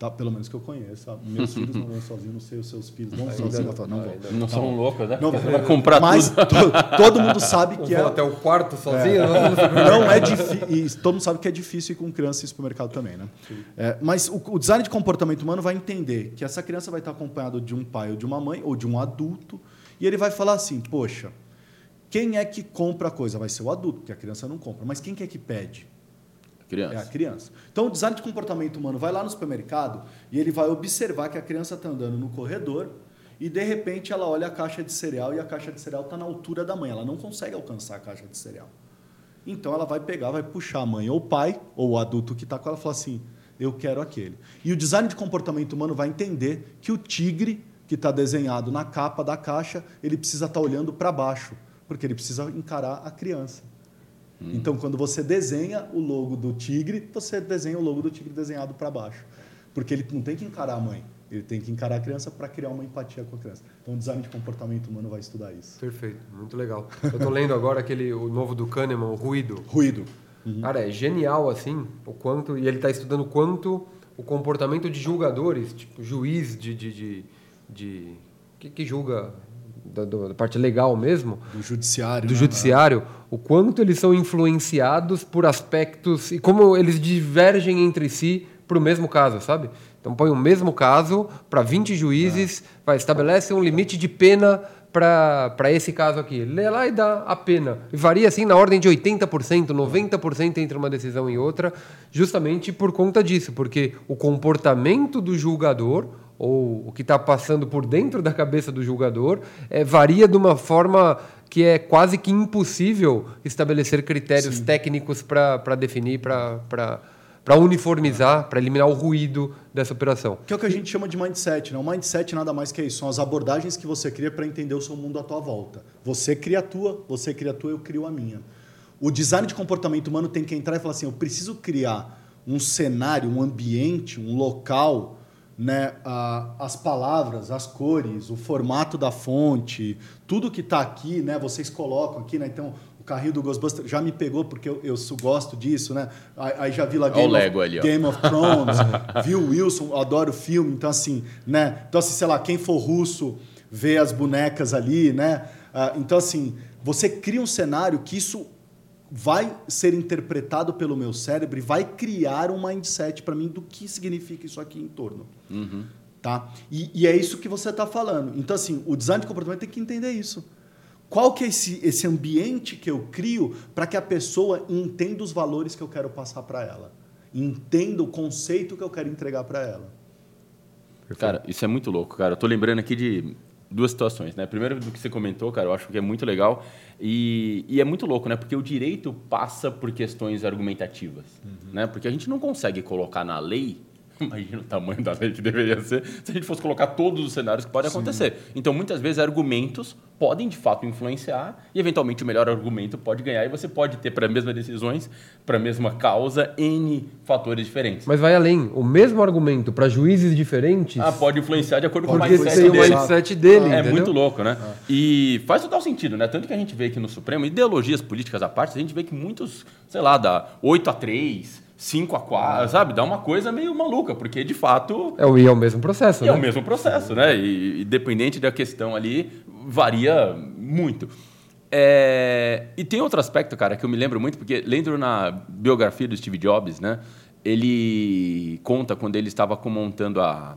Tá? Pelo menos que eu conheço. Meus filhos não vão sozinhos, não sei os seus filhos vão sozinhos. Não, não, não, não são loucos, né? Não, vai comprar mas tudo. To, todo mundo sabe que é... até o quarto sozinho? É. Não é difícil. Todo mundo sabe que é difícil ir com criança em supermercado também, né? É, mas o, o, design de comportamento humano vai entender que essa criança vai estar acompanhada de um pai ou de uma mãe ou de um adulto e ele vai falar assim, poxa, quem é que compra a coisa? Vai ser o adulto, porque a criança não compra. Mas quem que é que pede? Criança. É a criança. Então, o design de comportamento humano vai lá no supermercado e ele vai observar que a criança está andando no corredor e, de repente, ela olha a caixa de cereal e a caixa de cereal está na altura da mãe. Ela não consegue alcançar a caixa de cereal. Então, ela vai pegar, vai puxar a mãe ou o pai, ou o adulto que está com ela e falar assim, eu quero aquele. E o design de comportamento humano vai entender que o tigre que está desenhado na capa da caixa, ele precisa estar tá olhando para baixo, porque ele precisa encarar a criança. Hum. Então, quando você desenha o logo do tigre, você desenha o logo do tigre desenhado para baixo. Porque ele não tem que encarar a mãe, ele tem que encarar a criança para criar uma empatia com a criança. Então, o design de comportamento humano vai estudar isso. Perfeito, muito legal. Eu estou lendo agora aquele o novo do Kahneman, o Ruído. Ruído. Uhum. Cara, é genial assim, o quanto e ele está estudando quanto o comportamento de julgadores, tipo juiz de, de, de, de que, que julga da, da, parte legal mesmo, do judiciário, do né? judiciário, o quanto eles são influenciados por aspectos e como eles divergem entre si para o mesmo caso, sabe? Então põe o mesmo caso para 20 juízes, é. vai estabelece um limite de pena para esse caso aqui. Lê lá e dá a pena. E varia assim na ordem de 80%, 90% entre uma decisão e outra, justamente por conta disso, porque o comportamento do julgador ou o que está passando por dentro da cabeça do julgador é, varia de uma forma que é quase que impossível estabelecer critérios Sim. técnicos para definir, para uniformizar, para eliminar o ruído dessa operação. Que é o que a gente chama de mindset. Né? O mindset nada mais que isso, são as abordagens que você cria para entender o seu mundo à tua volta. Você cria a tua, você cria a tua, eu crio a minha. O design de comportamento humano tem que entrar e falar assim, eu preciso criar um cenário, um ambiente, um local né, a, as palavras, as cores, o formato da fonte, tudo que está aqui, né, vocês colocam aqui, né, então o carrinho do Ghostbusters já me pegou porque eu, eu gosto disso, né, aí já vi lá Game, of, ali, Game of Thrones, viu Wilson, adoro o filme, então assim, né, então assim, sei lá, quem for russo vê as bonecas ali, né, uh, então assim, você cria um cenário que isso vai ser interpretado pelo meu cérebro e vai criar um mindset para mim do que significa isso aqui em torno. Uhum. Tá? E, e, é isso que você está falando. Então, assim, o design de comportamento tem que entender isso. Qual que é esse, esse ambiente que eu crio para que a pessoa entenda os valores que eu quero passar para ela? Entenda o conceito que eu quero entregar para ela. Cara, isso é muito louco, cara. Eu tô lembrando aqui de duas situações, né? Primeiro do que você comentou, cara, eu acho que é muito legal e, e é muito louco, né? Porque o direito passa por questões argumentativas, uhum. né? Porque a gente não consegue colocar na lei Imagina o tamanho da lei que deveria ser se a gente fosse colocar todos os cenários que podem Sim. acontecer. Então, muitas vezes, argumentos podem de fato influenciar e, eventualmente, o melhor argumento pode ganhar e você pode ter para as mesmas decisões, para a mesma causa, N fatores diferentes. Mas vai além. O mesmo argumento para juízes diferentes. Ah, pode influenciar de acordo com o mindset dele. o mindset dele. É, muito louco, né? Ah. E faz total sentido, né? Tanto que a gente vê aqui no Supremo, ideologias políticas à parte, a gente vê que muitos, sei lá, dá 8 a 3 5 a 4, sabe? Dá uma coisa meio maluca, porque de fato. É o, é o mesmo processo, né? É o mesmo processo, né? E, e dependente da questão ali, varia muito. É, e tem outro aspecto, cara, que eu me lembro muito, porque lendo na biografia do Steve Jobs, né? Ele conta quando ele estava montando a,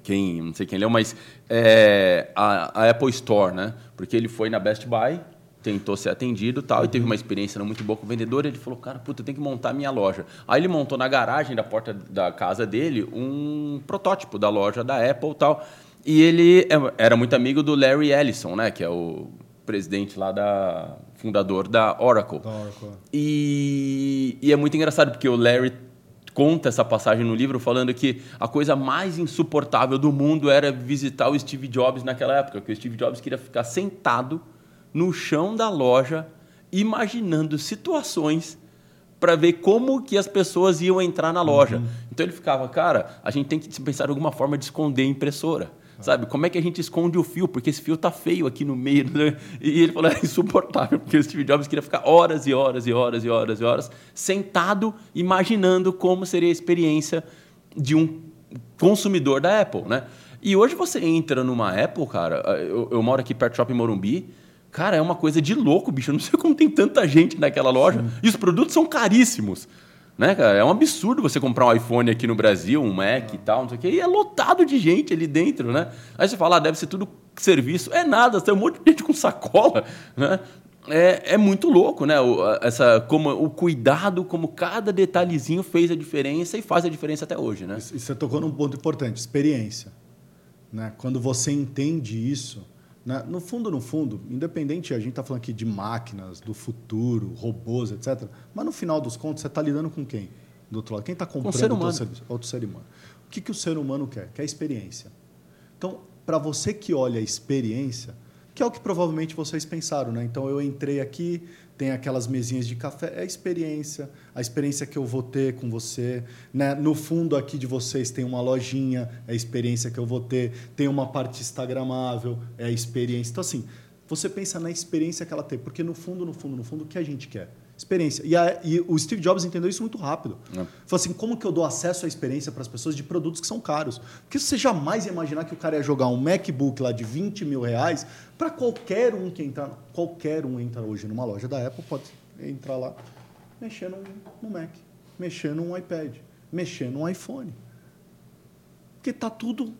quem, não sei quem leu, mas é, a, a, Apple Store, né? Porque ele foi na Best Buy, tentou ser atendido tal, e teve uma experiência não muito boa com o vendedor, ele falou, cara, puta, eu tenho que montar minha loja. Aí ele montou na garagem da porta da casa dele um protótipo da loja da Apple tal. E ele é, era muito amigo do Larry Ellison, né? Que é o presidente lá da fundador da Oracle. Da Oracle. E, e é muito engraçado porque o Larry conta essa passagem no livro falando que a coisa mais insuportável do mundo era visitar o Steve Jobs naquela época, que o Steve Jobs queria ficar sentado no chão da loja imaginando situações para ver como que as pessoas iam entrar na loja. Uhum. Então ele ficava, cara, a gente tem que pensar em alguma forma de esconder a impressora. Sabe? Como é que a gente esconde o fio? Porque esse fio tá feio aqui no meio. Né? E ele falou, é insuportável, porque o Steve Jobs queria ficar horas e horas e horas e horas e horas sentado imaginando como seria a experiência de um consumidor da Apple, né? E hoje você entra numa Apple, cara, eu, eu moro aqui perto do Shopping Morumbi, cara, é uma coisa de louco, bicho. Eu não sei como tem tanta gente naquela loja. Sim. E os produtos são caríssimos. Né, cara? É um absurdo você comprar um iPhone aqui no Brasil, um Mac e tal, não sei o quê, e é lotado de gente ali dentro, né? Aí você fala, ah, deve ser tudo serviço. É nada, tem um monte de gente com sacola, né? É, é muito louco, né? O, essa, como, o cuidado, como cada detalhezinho fez a diferença e faz a diferença até hoje, né? E você tocou num ponto importante, experiência. Né? Quando você entende isso, né? No fundo, no fundo, independente, a gente está falando aqui de máquinas, do futuro, robôs, etc. Mas no final dos contos, você está lidando com quem? Do outro lado. Quem está comprando ser humano. serviço? Outro ser humano. O que, que o ser humano quer? Quer experiência. Então, para você que olha a experiência, que é o que provavelmente vocês pensaram, né? Então eu entrei aqui, tem aquelas mesinhas de café, é a experiência, a experiência que eu vou ter com você. Né? No fundo aqui de vocês tem uma lojinha, é a experiência que eu vou ter. Tem uma parte instagramável, é a experiência. Então, assim, você pensa na experiência que ela tem, porque no fundo, no fundo, no fundo, o que a gente quer? experiência. E, a, e, o Steve Jobs entendeu isso muito rápido. É. Falou assim: como que eu dou acesso à experiência para as pessoas de produtos que são caros? Porque você jamais ia imaginar que o cara ia jogar um MacBook lá de 20 mil reais para qualquer um que entrar. Qualquer um entra hoje numa loja da Apple, pode entrar lá, mexer no, no Mac, mexer num iPad, mexer num iPhone. Porque está tudo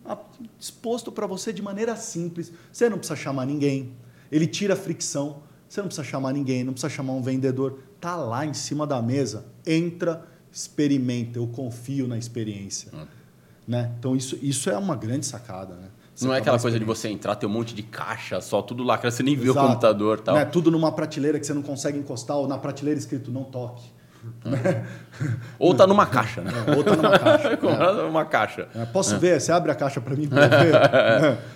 disposto para você de maneira simples. Você não precisa chamar ninguém. Ele tira a fricção. Você não precisa chamar ninguém, não precisa chamar um vendedor tá lá em cima da mesa, entra, experimenta, eu confio na experiência. Hum. Né? Então, isso, isso é uma grande sacada. Né? Você não é aquela coisa de você entrar, ter um monte de caixa, só tudo lá, você nem viu o computador tal. Né? Tudo numa prateleira que você não consegue encostar, ou na prateleira escrito não toque. Ou tá numa caixa, né? É, ou tá numa caixa. é. Uma caixa. É, posso é. ver? Você abre a caixa para mim para ver?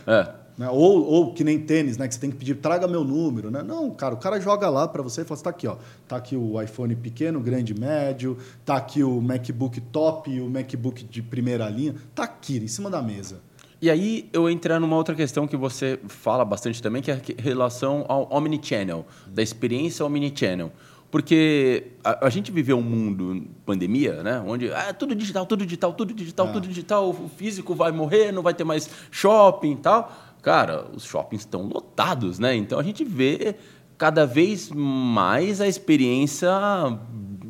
é. Né? Ou, ou que nem tênis, né? que você tem que pedir, traga meu número. Né? Não, cara, o cara joga lá para você e fala: está aqui, ó. Tá aqui o iPhone pequeno, grande, médio, tá aqui o MacBook top o MacBook de primeira linha. Tá aqui, em cima da mesa. E aí eu entrar numa outra questão que você fala bastante também, que é a relação ao omnichannel, da experiência omnichannel. Porque a, a, gente viveu um mundo pandemia, né? Onde ah, tudo digital, tudo digital, tudo digital, é. tudo digital, o físico vai morrer, não vai ter mais shopping e tal cara, os shoppings estão lotados, né? Então a gente vê cada vez mais a experiência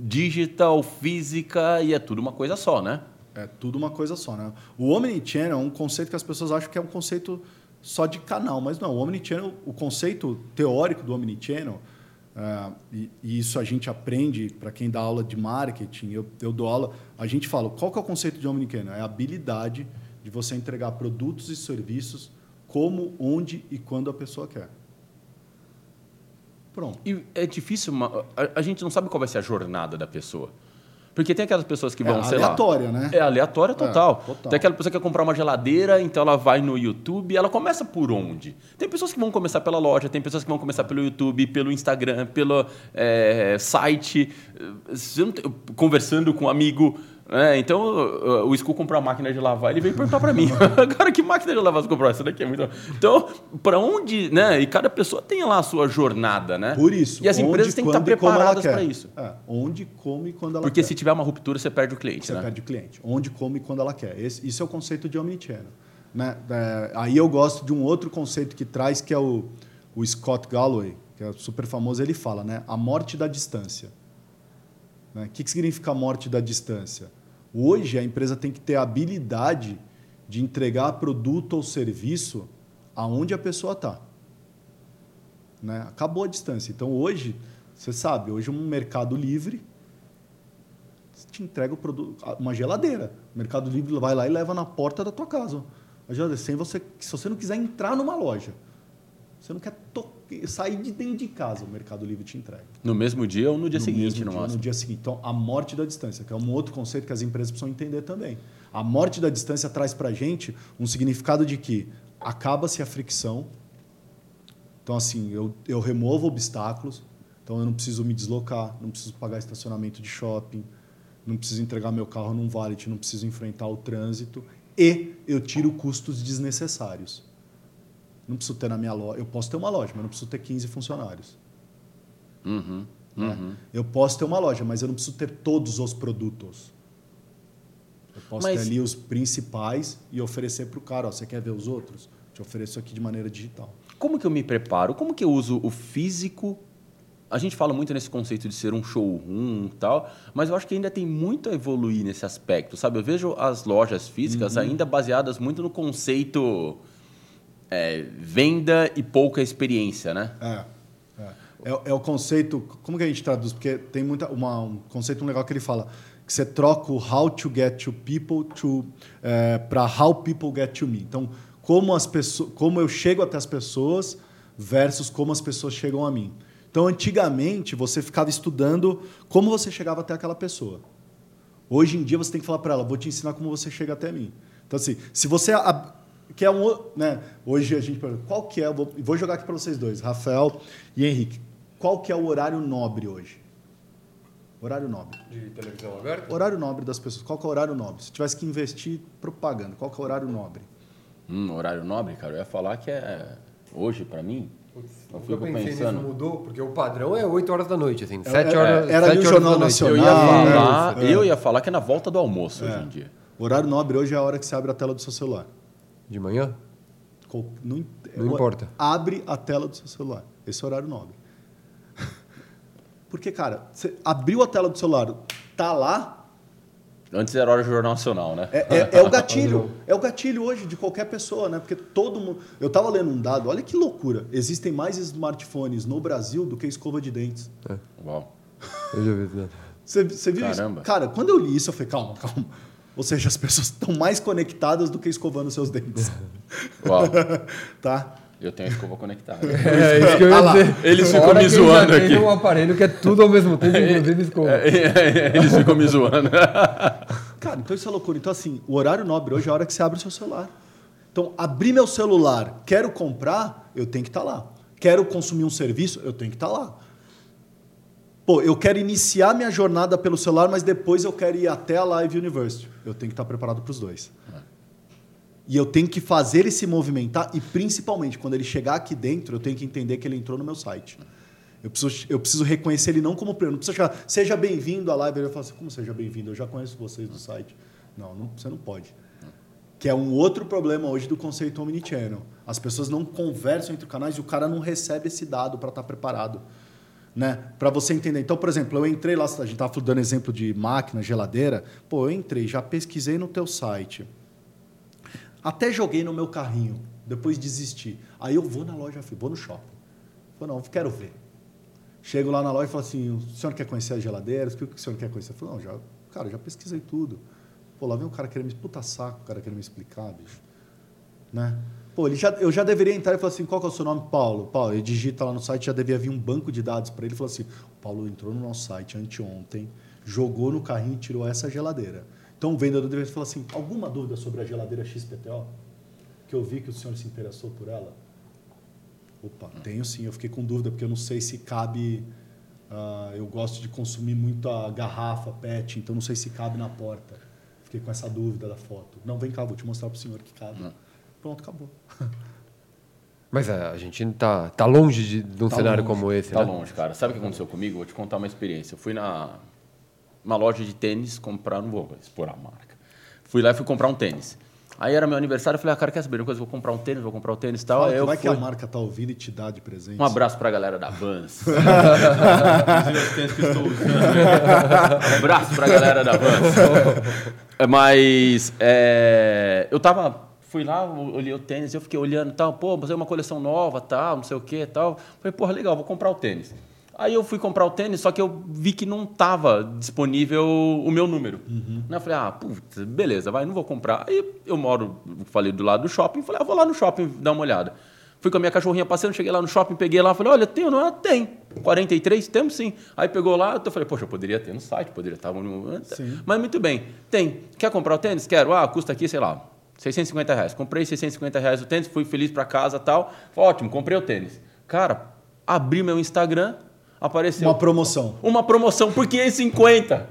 digital, física e é tudo uma coisa só, né? É tudo uma coisa só, né? O Omnichannel é um conceito que as pessoas acham que é um conceito só de canal, mas não. O Omnichannel, o conceito teórico do Omnichannel, uh, e, e, isso a gente aprende para quem dá aula de marketing, eu, eu dou aula, a gente fala, qual que é o conceito de Omnichannel? É a habilidade de você entregar produtos e serviços como, onde e quando a pessoa quer. Pronto. E é difícil, uma, a, a, gente não sabe qual vai ser a jornada da pessoa. Porque tem aquelas pessoas que vão, é sei lá... aleatória, né? É aleatória total. É, total. Tem aquela pessoa que quer comprar uma geladeira, então ela vai no YouTube, ela começa por onde? Tem pessoas que vão começar pela loja, tem pessoas que vão começar pelo YouTube, pelo Instagram, pelo é, site, conversando com um amigo é, então, o School comprou a máquina de lavar, ele veio perguntar para mim. Cara, que máquina de lavar você comprou? Essa daqui é muito. Então, para onde, né? E cada pessoa tem lá a sua jornada, né? Por isso. E as empresas têm que estar preparadas para isso. É, onde, come e quando ela Porque quer. se tiver uma ruptura, você perde o cliente. Você né? perde o cliente. Onde, come e quando ela quer. Esse, isso é o conceito de omnichannel. Né? É, aí eu gosto de um outro conceito que traz, que é o, o Scott Galloway, que é super famoso. Ele fala, né? A morte da distância. Né? O que, que significa a morte da distância? Hoje, a empresa tem que ter a habilidade de entregar produto ou serviço aonde a pessoa está. Né? Acabou a distância. Então hoje, você sabe, hoje um mercado livre te entrega o produto, uma geladeira. O mercado livre vai lá e leva na porta da tua casa. A geladeira, sem você, se você não quiser entrar numa loja, você não quer sair de dentro de casa, o Mercado Livre te entrega. No mesmo dia ou no dia no seguinte, no dia, No dia seguinte. Então, a morte da distância, que é um outro conceito que as empresas precisam entender também. A morte da distância traz para a gente um significado de que acaba-se a fricção. Então, assim, eu, eu removo obstáculos. Então, eu não preciso me deslocar, não preciso pagar estacionamento de shopping, não preciso entregar meu carro num valet, não preciso enfrentar o trânsito. E eu tiro custos desnecessários. Não preciso ter na minha loja. Eu posso ter uma loja, mas não preciso ter 15 funcionários. Uhum, né? uhum. Eu posso ter uma loja, mas eu não preciso ter todos os produtos. Eu posso mas... ter ali os principais e oferecer para o cara. Ó, você quer ver os outros? Te ofereço aqui de maneira digital. Como que eu me preparo? Como que eu uso o físico? A gente fala muito nesse conceito de ser um showroom e tal, mas eu acho que ainda tem muito a evoluir nesse aspecto, sabe? Eu vejo as lojas físicas uhum. ainda baseadas muito no conceito é, venda e pouca experiência, né? É, é. é. É, o conceito. Como que a gente traduz? Porque tem muita, uma, um conceito legal que ele fala que você troca o how to get to people to é, para how people get to me. Então, como as pessoas, como eu chego até as pessoas versus como as pessoas chegam a mim. Então, antigamente você ficava estudando como você chegava até aquela pessoa. Hoje em dia você tem que falar para ela, vou te ensinar como você chega até mim. Então, assim, se você que é um, né? Hoje a gente pergunta, qual que é, vou, vou jogar aqui para vocês dois, Rafael e Henrique. Qual que é o horário nobre hoje? Horário nobre. De televisão aberta? Horário nobre das pessoas. Qual que é o horário nobre? Se tivesse que investir propaganda, qual que é o horário nobre? Hum, horário nobre, cara, eu ia falar que é hoje para mim. Putz, eu fico pensando. mudou, porque o padrão é 8 horas da noite, assim, 7 é, horas, é, era 7 horas Jornal Nacional. Eu ia, falar, é. eu ia falar que é na volta do almoço hoje em dia. O horário nobre hoje é a hora que você abre a tela do seu celular. De manhã? Não, não importa. Abre a tela do seu celular. Esse é o horário nobre. Porque, cara, você abriu a tela do celular, tá lá. Antes era hora do Jornal Nacional, né? É, é, é o gatilho. é o gatilho hoje de qualquer pessoa, né? Porque todo mundo. Eu estava lendo um dado, olha que loucura. Existem mais smartphones no Brasil do que escova de dentes. É. Uau. Eu já vi isso. Você, você viu Caramba. isso? Cara, quando eu li isso, eu falei, calma, calma. Ou seja, as pessoas estão mais conectadas do que escovando seus dentes. Uau. tá? Eu tenho a escova conectada. É, isso que eu ia ah dizer. Eles ficam me zoando aqui. Tem um aparelho que é tudo ao mesmo tempo, inclusive escova. É, é, é, eles ficam me zoando. Cara, então isso é loucura. Então, assim, o horário nobre hoje é a hora que você abre o seu celular. Então, abrir meu celular, quero comprar, eu tenho que estar tá lá. Quero consumir um serviço, eu tenho que estar tá lá. Pô, eu quero iniciar minha jornada pelo celular, mas depois eu quero ir até a Live University. Eu tenho que estar preparado para os dois. É. E eu tenho que fazer ele se movimentar e, principalmente, quando ele chegar aqui dentro, eu tenho que entender que ele entrou no meu site. Eu preciso, eu preciso reconhecer ele não como prêmio. Não precisa chegar, seja bem-vindo à live. Eu falo assim, como seja bem-vindo? Eu já conheço vocês do site. Não, não, você não pode. Que é um outro problema hoje do conceito omnichannel. As pessoas não conversam entre canais e o cara não recebe esse dado para estar preparado né? Para você entender. Então, por exemplo, eu entrei lá, a gente estava dando exemplo de máquina, geladeira. Pô, eu entrei, já pesquisei no teu site. Até joguei no meu carrinho, depois desisti. Aí eu vou na loja, vou no shopping. Falei, não, quero ver. Chego lá na loja e falo assim: o senhor quer conhecer as geladeiras? O que o senhor quer conhecer? Eu falo, não, já, cara, já pesquisei tudo. Pô, lá vem um cara querendo me. Puta saco, o cara querendo me explicar, bicho. Né? Pô, ele já, eu já deveria entrar e falar assim, qual que é o seu nome? Paulo. Paulo, ele digita lá no site, já devia vir um banco de dados para ele falou assim, o Paulo entrou no nosso site anteontem, jogou no carrinho e tirou essa geladeira. Então o vendedor deveria falar assim, alguma dúvida sobre a geladeira XPTO? Que eu vi que o senhor se interessou por ela? Opa, tenho sim, eu fiquei com dúvida, porque eu não sei se cabe... Uh, eu gosto de consumir muito a garrafa, pet, então não sei se cabe na porta. Fiquei com essa dúvida da foto. Não, vem cá, vou te mostrar para o senhor que cabe. Não. Pronto, acabou. Mas é, a gente tá, tá longe de, de um tá cenário longe, como esse, tá né? longe, cara. Sabe o que aconteceu comigo? Vou te contar uma experiência. Eu fui na uma loja de tênis comprar, não vou expor a marca. Fui lá e fui comprar um tênis. Aí era meu aniversário, eu falei, ah, cara, quer saber uma coisa? Vou comprar um tênis, vou comprar um tênis e tal. Fala Aí que eu vai que fui. a marca tá ouvindo e te dá de presente. Um abraço pra galera da Vans. Que. Um abraço pra galera da Vans. É, Mas é, eu tava. Fui lá, olhei o tênis, eu fiquei olhando e tal, pô, mas é uma coleção nova, tal, não sei o que e tal. Falei, porra, legal, vou comprar o tênis. Aí eu fui comprar o tênis, só que eu vi que não tava disponível o meu número. Né, Eu falei, ah, putz, beleza, vai, não vou comprar. Aí eu moro, falei do lado do shopping, falei, ah, vou lá no shopping dar uma olhada. Fui com a minha cachorrinha passeando, cheguei lá no shopping, peguei lá, falei, olha, tem ou não? Ah, tem. 43? Temos sim. Aí pegou lá, eu falei, poxa, eu poderia ter no site, poderia estar no... Sim. Mas muito bem, tem. Quer comprar o tênis? Quero. Ah, custa aqui, sei lá, 650 reais. Comprei 650 reais o tênis, fui feliz para casa tal. Falei, Ótimo, comprei o tênis. Cara, abri meu Instagram, apareceu Uma promoção. uma promoção por 550.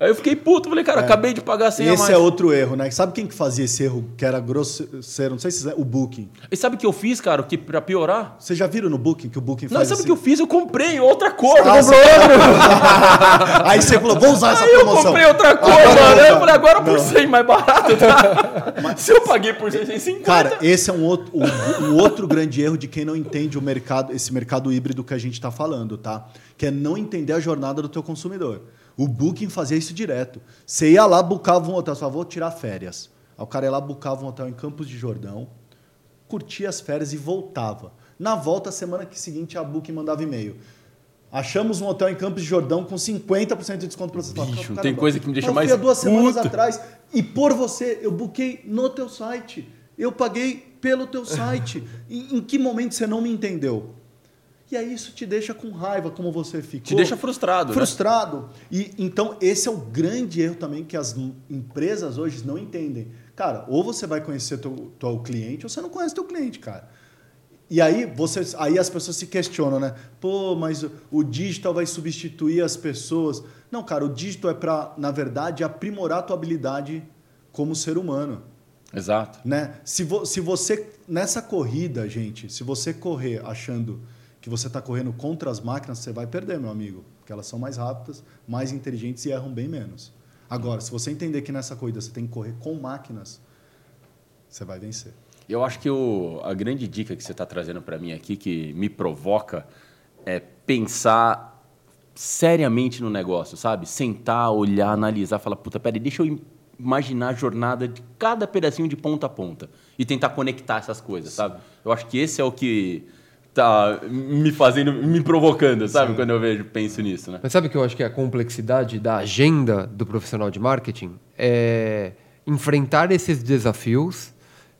Aí eu fiquei puto, falei, cara, acabei de pagar 100 a mais. Esse é outro erro, né? Sabe quem que fazia esse erro que era grosseiro? Não sei se é o Booking. E sabe o que eu fiz, cara, que pra piorar? Vocês já viram no Booking que o Booking Não, faz sabe o assim? que eu fiz? Eu comprei outra cor. Ah, você- Aí você falou, vou usar essa Aí eu promoção. comprei outra cor, Agora mano. não, Aí eu tá. falei, agora por Não. 100 mais barato, tá? Se eu paguei por 650... Cara, esse é um outro, um, um outro grande erro de quem não entende o mercado, esse mercado híbrido que a gente está falando, tá? Que é não entender a jornada do teu consumidor. O Booking fazia isso direto. Você ia lá, bucava um hotel, falava, vou tirar férias. Aí o cara ia lá, bucava um hotel em Campos de Jordão, curtia as férias e voltava. Na volta, semana que seguinte, a Booking mandava e-mail. Achamos um hotel em Campos de Jordão com 50% de desconto para você. Bicho, "Caramba, tem coisa que me deixa eu mais há duas semanas puto." atrás e por você eu buquei no teu site. Eu paguei pelo teu site. em, em que momento você não me entendeu? E aí isso te deixa com raiva, como você ficou. Te deixa frustrado, né? Frustrado. E então esse é o grande erro também que as empresas hoje não entendem. Cara, ou você vai conhecer teu, teu cliente ou você não conhece teu cliente, cara. E aí, você, aí as pessoas se questionam, né? Pô, mas o, o digital vai substituir as pessoas. Não, cara, o digital é para, na verdade, aprimorar a tua habilidade como ser humano. Exato. Né? Se, vo, se você, nessa corrida, gente, se você correr achando que você está correndo contra as máquinas, você vai perder, meu amigo. Porque elas são mais rápidas, mais inteligentes e erram bem menos. Agora, se você entender que nessa corrida você tem que correr com máquinas, você vai vencer. Eu acho que o, a grande dica que você está trazendo para mim aqui, que me provoca, é pensar seriamente no negócio, sabe? Sentar, olhar, analisar, falar, puta, peraí, deixa eu imaginar a jornada de cada pedacinho de ponta a ponta e tentar conectar essas coisas, sabe? Eu acho que esse é o que tá me fazendo, me provocando, sabe? Quando eu vejo, penso nisso, né? Mas sabe o que eu acho que é a complexidade da agenda do profissional de marketing? É enfrentar esses desafios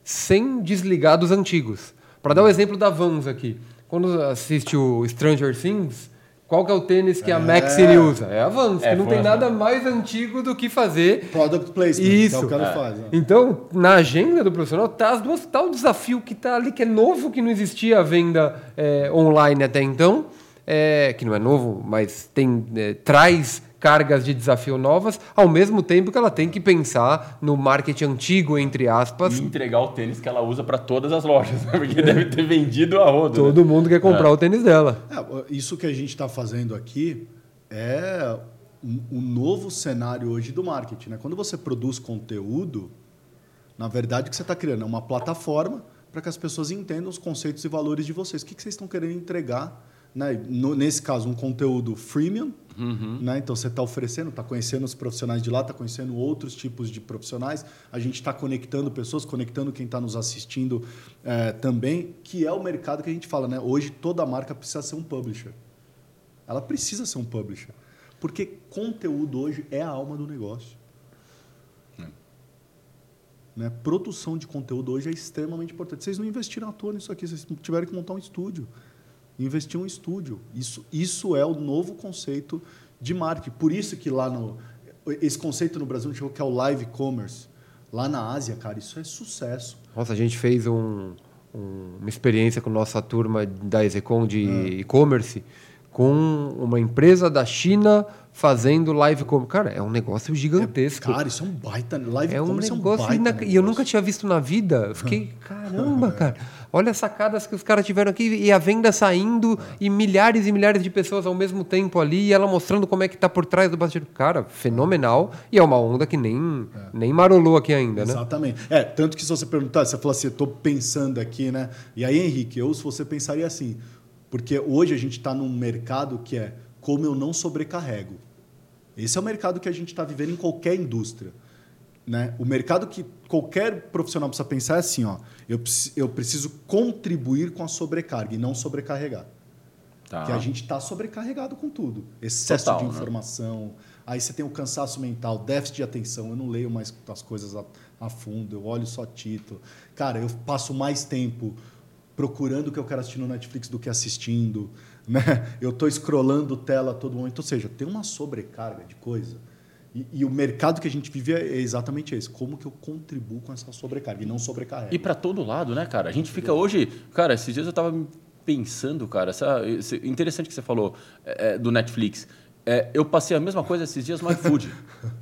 sem desligar dos antigos. Para dar o exemplo da Vans aqui. Quando assiste o Stranger Things, qual que é o tênis que a Maxine usa? É a Vans, É, que não tem nada mais antigo do que fazer Product placement, Isso. que é o que ela faz. né? então, na agenda do profissional, tá as duas, tá o desafio que tá ali, que é novo, que não existia a venda é, online até então, é, que não é novo, mas tem, é, traz cargas de desafio novas, ao mesmo tempo que ela tem que pensar no marketing antigo, entre aspas. E entregar o tênis que ela usa para todas as lojas, né? porque deve ter vendido a rodo. né? Todo mundo quer comprar o tênis dela. É, isso que a gente está fazendo aqui é um, um novo cenário hoje do marketing. Né? Quando você produz conteúdo, na verdade o que você está criando é uma plataforma para que as pessoas entendam os conceitos e valores de vocês. O que, que vocês estão querendo entregar? Né? No- nesse caso, um conteúdo freemium. Né? Então você está oferecendo, está conhecendo os profissionais de lá, está conhecendo outros tipos de profissionais. A gente está conectando pessoas, conectando quem está nos assistindo eh, também, que é o mercado que a gente fala. Né? Hoje toda marca precisa ser um publisher. Ela precisa ser um publisher. Porque conteúdo hoje é a alma do negócio. Né? Produção de conteúdo hoje é extremamente importante. Vocês não investiram à toa nisso aqui, vocês tiveram que montar um estúdio. Investir um estúdio. Isso, isso é o novo conceito de marketing. Por isso que lá no. Esse conceito no Brasil chegou que é o live commerce. Lá na Ásia, cara, isso é sucesso. Nossa, a gente fez um- um- uma experiência com nossa turma da Execom de e-commerce com uma empresa da China fazendo live como. Cara, é um negócio gigantesco. Cara, isso é um baita. Live É um commerce negócio é um baita. E eu nunca tinha visto na vida. Eu fiquei, caramba, cara. Olha as sacadas que os caras tiveram aqui e a venda saindo e milhares e milhares de pessoas ao mesmo tempo ali e ela mostrando como é que tá por trás do bastidor. Cara, fenomenal. E é uma onda que nem, nem marolou aqui ainda, né? Exatamente. É, tanto que se você perguntar, você falou assim, eu tô pensando aqui, né? E aí, Henrique, eu se você pensaria assim, porque hoje a gente está num mercado que é como eu não sobrecarrego. Esse é o mercado que a gente está vivendo em qualquer indústria. Né? O mercado que qualquer profissional precisa pensar é assim, ó, eu, eu preciso contribuir com a sobrecarga e não sobrecarregar. Tá. Que a gente está sobrecarregado com tudo. Excesso Total, de né? informação. Aí você tem o cansaço mental, déficit de atenção. Eu não leio mais as coisas a, a fundo, eu olho só título. Cara, eu passo mais tempo procurando o que eu quero assistir no Netflix do que assistindo. Né? Eu estou scrollando tela todo momento. Ou seja, tem uma sobrecarga de coisa. E, e o mercado que a gente vive é exatamente esse. Como que eu contribuo com essa sobrecarga e não sobrecarrego? E para todo lado, né, cara? A gente fica hoje. Cara, esses dias eu tava pensando, cara, essa, interessante que você falou é, é, do Netflix. É, eu passei a mesma coisa esses dias no iFood.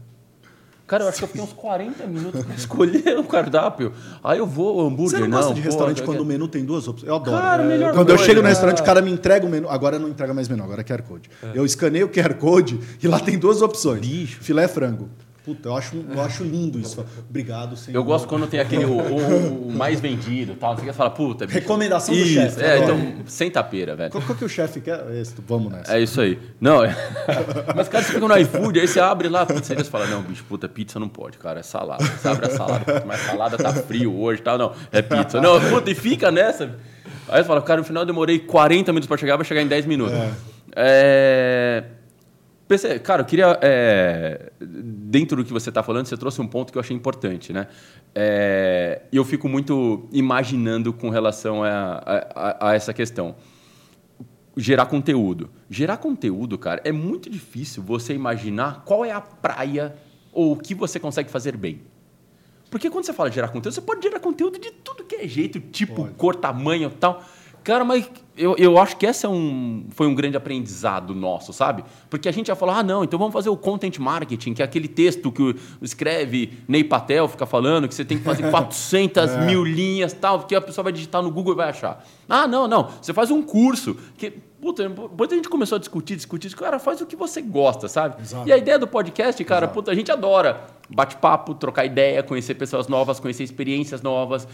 Cara, eu acho que eu fiquei uns 40 minutos para escolher o cardápio. Aí eu vou, hambúrguer, Você não gosta não. de restaurante eu quando o menu tem duas opções? Eu adoro. Cara, É, melhor quando eu coisa, chego no né? restaurante, o cara me entrega o menu. Agora não entrega mais menu, agora é QR Code. Eu escaneio o QR Code e lá tem duas opções. Bicho. Filé frango. Puta, eu acho, eu acho lindo isso. Obrigado, senhor. Eu gosto quando tem aquele o, o- o mais vendido tal. Você quer falar, puta, bicho. Recomendação do chefe, É, adoro. então, sem tapeira, velho. Qual, qual que o chefe quer? Esse, vamos nessa. É isso aí. Não, é... Mas, cara, você fica no iFood, aí você abre lá a pizzaria e você fala, não, bicho, puta, pizza não pode, cara, é salada. Você abre a salada, mas salada tá frio hoje e tal, não, é pizza. Não, puta, e fica nessa. Aí você fala, cara, no final eu demorei 40 minutos pra chegar, vai chegar em 10 minutos. É... Pensei, cara, eu queria. é, Dentro do que você está falando, você trouxe um ponto que eu achei importante, né? É, E eu fico muito imaginando com relação a, a- a- essa questão gerar conteúdo. Gerar conteúdo, cara, é muito difícil você imaginar qual é a praia ou o que você consegue fazer bem. Porque quando você fala de gerar conteúdo, você pode gerar conteúdo de tudo que é jeito, tipo, cor, tamanho e tal. Cara, mas eu, eu acho que esse é um, foi um grande aprendizado nosso, sabe? Porque a gente ia falar, ah, não, então vamos fazer o content marketing, que é aquele texto que escreve Ney Patel, fica falando, que você tem que fazer 400 mil linhas tal, que a pessoa vai digitar no Google e vai achar. Ah, não, não, você faz um curso, que... Puta, depois a gente começou a discutir, discutir, cara, faz o que você gosta, sabe? Exato. E a ideia do podcast, cara, puta, a gente adora bate-papo, trocar ideia, conhecer pessoas novas, conhecer experiências novas,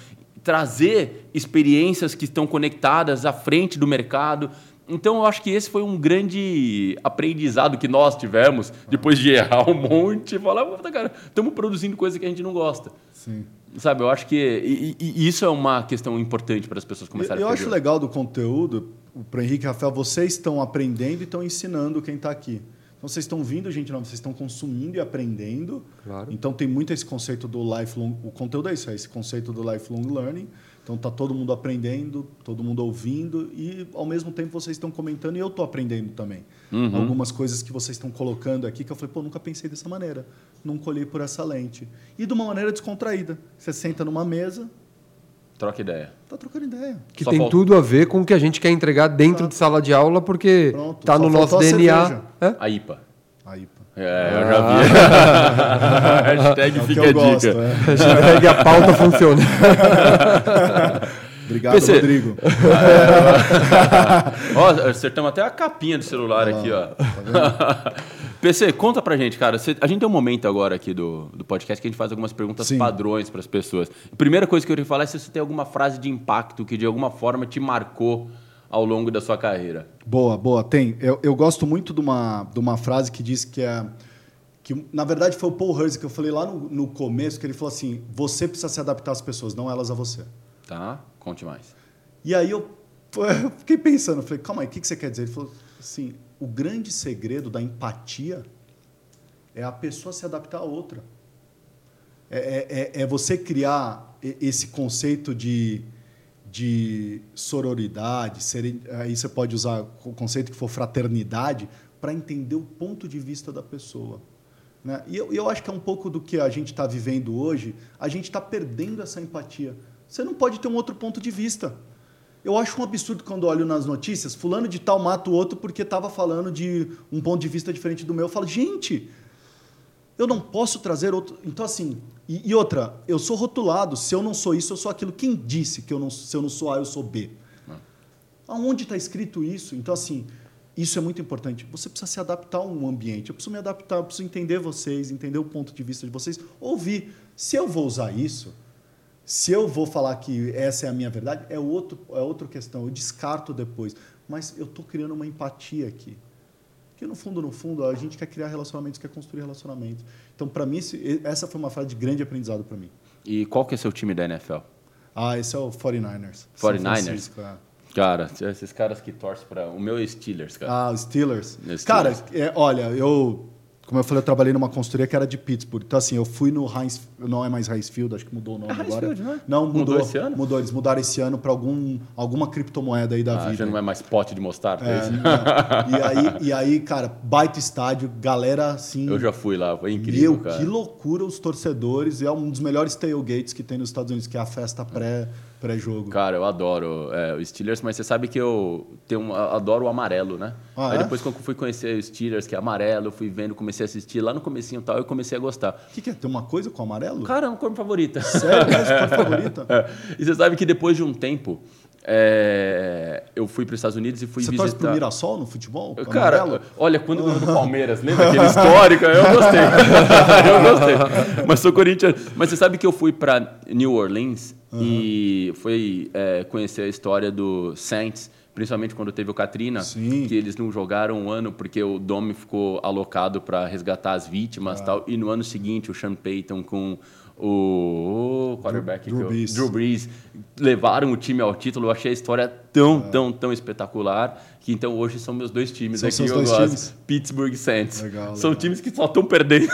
trazer experiências que estão conectadas à frente do mercado. Então, eu acho que esse foi um grande aprendizado que nós tivemos, depois de errar um monte, e falar, cara, estamos produzindo coisa que a gente não gosta. Sim. Sabe, eu acho que e, e- isso é uma questão importante para as pessoas Eu, começarem eu a acho fazer. legal do conteúdo, para Henrique e Rafael, vocês estão aprendendo e estão ensinando quem está aqui. Então vocês estão vindo, gente nova, vocês estão consumindo e aprendendo. Claro. Então tem muito esse conceito do lifelong, o conteúdo é isso, é esse conceito do lifelong learning. Então tá todo mundo aprendendo, todo mundo ouvindo e ao mesmo tempo vocês estão comentando e eu estou aprendendo também. Uhum. Algumas coisas que vocês estão colocando aqui que eu falei, pô, nunca pensei dessa maneira, nunca olhei por essa lente. E de uma maneira descontraída. Você senta numa mesa, Troca ideia. tá trocando ideia. Que Só tem falta- tudo a ver com o que a gente quer entregar dentro de sala de aula, porque Pronto, tá só no nosso a DNA. É? A IPA. Aí, pô. É, eu já vi. Hashtag É fica eu a gosto, dica. é. Hashtag a pauta funciona. Obrigado, PC. Rodrigo. ó, acertamos até a capinha do celular aqui, ó. PC, conta pra gente, cara. Você- a gente tem um momento agora aqui do, do podcast que a gente faz algumas perguntas Sim. padrões para as pessoas. A primeira coisa que eu queria falar é se você tem alguma frase de impacto que de alguma forma te marcou ao longo da sua carreira. Boa, boa. Tem. Eu, eu gosto muito de uma, de uma frase que diz que é. Que, na verdade, foi o Paul Hurst que eu falei lá no, no começo, que ele falou assim: você precisa se adaptar às pessoas, não elas a você. Tá? Conte mais. E aí eu, eu fiquei pensando, falei, calma aí, o que, que você quer dizer? Ele falou assim: o grande segredo da empatia é a pessoa se adaptar a outra. É, é- é- é você criar esse conceito de, de sororidade, aí você pode usar o conceito que for fraternidade, para entender o ponto de vista da pessoa. Né? E eu, eu acho que é um pouco do que a gente está vivendo hoje, a gente está perdendo essa empatia. Você não pode ter um outro ponto de vista. Eu acho um absurdo quando olho nas notícias, fulano de tal mata o outro porque estava falando de um ponto de vista diferente do meu. Eu falo, gente, eu não posso trazer outro. Então, assim, e, e outra, eu sou rotulado. Se eu não sou isso, eu sou aquilo. Quem disse que eu não, se eu não sou A, eu sou B? Aonde está escrito isso? Então, assim, isso é muito importante. Você precisa se adaptar a um ambiente. Eu preciso me adaptar, eu preciso entender vocês, entender o ponto de vista de vocês, ouvir. Se eu vou usar isso, se eu vou falar que essa é a minha verdade, é, outro, é outra questão. Eu descarto depois. Mas eu estou criando uma empatia aqui. Porque, no fundo, no fundo, a gente quer criar relacionamentos, quer construir relacionamentos. Então, para mim, essa foi uma fase de grande aprendizado para mim. E qual que é seu time da NFL? Ah, esse é o 49ers. 49ers? Cara, esses caras que torcem para. O meu é Steelers, cara. Ah, Steelers. Steelers. Cara, é, olha, eu como eu falei, eu trabalhei numa consultoria que era de Pittsburgh. Então, assim, eu fui no Heinz, não é mais Heinz Field, acho que mudou o nome é agora. Field, não, é? não mudou, mudou esse ano? Mudou, eles mudaram esse ano para algum, alguma criptomoeda aí da ah, vida. Já não é mais pote de mostarda, é, é e, aí, e aí, cara, baita estádio, galera assim. Eu já fui lá, foi incrível. Meu, cara. que loucura os torcedores. É um dos melhores tailgates que tem nos Estados Unidos, que é a festa pré pré-jogo. Cara, eu adoro é, o Steelers, mas você sabe que eu tenho um, adoro o amarelo, né? Ah, Aí é? depois quando eu fui conhecer o Steelers, que é amarelo, eu fui vendo, comecei a assistir lá no comecinho e tal, eu comecei a gostar. O que, que é? Tem uma coisa com o amarelo? Cara, é uma cor favorita. Sério? É cor favorita? É. E você sabe que depois de um tempo, é, eu fui para os Estados Unidos e fui Você visitar... Você torce pro Mirassol no futebol? Cara, amarelo? olha, quando ganhou do Palmeiras, lembra aquele histórico? Eu gostei. eu gostei. Mas sou corintiano. Mas você sabe que eu fui para New Orleans Uhum. E foi é, conhecer a história do Saints, principalmente quando teve o Katrina, Sim. que eles não jogaram um ano porque o Dome ficou alocado para resgatar as vítimas ah. tal. E no ano seguinte, o Sean Payton com o, quarterback Drew, Drew, Brees. Drew Brees levaram o time ao título. Eu achei a história tão, é. tão, tão espetacular que então hoje são meus dois times são aqui eu gosto. Times? Pittsburgh Saints. Legal, são legal. times que só estão perdendo,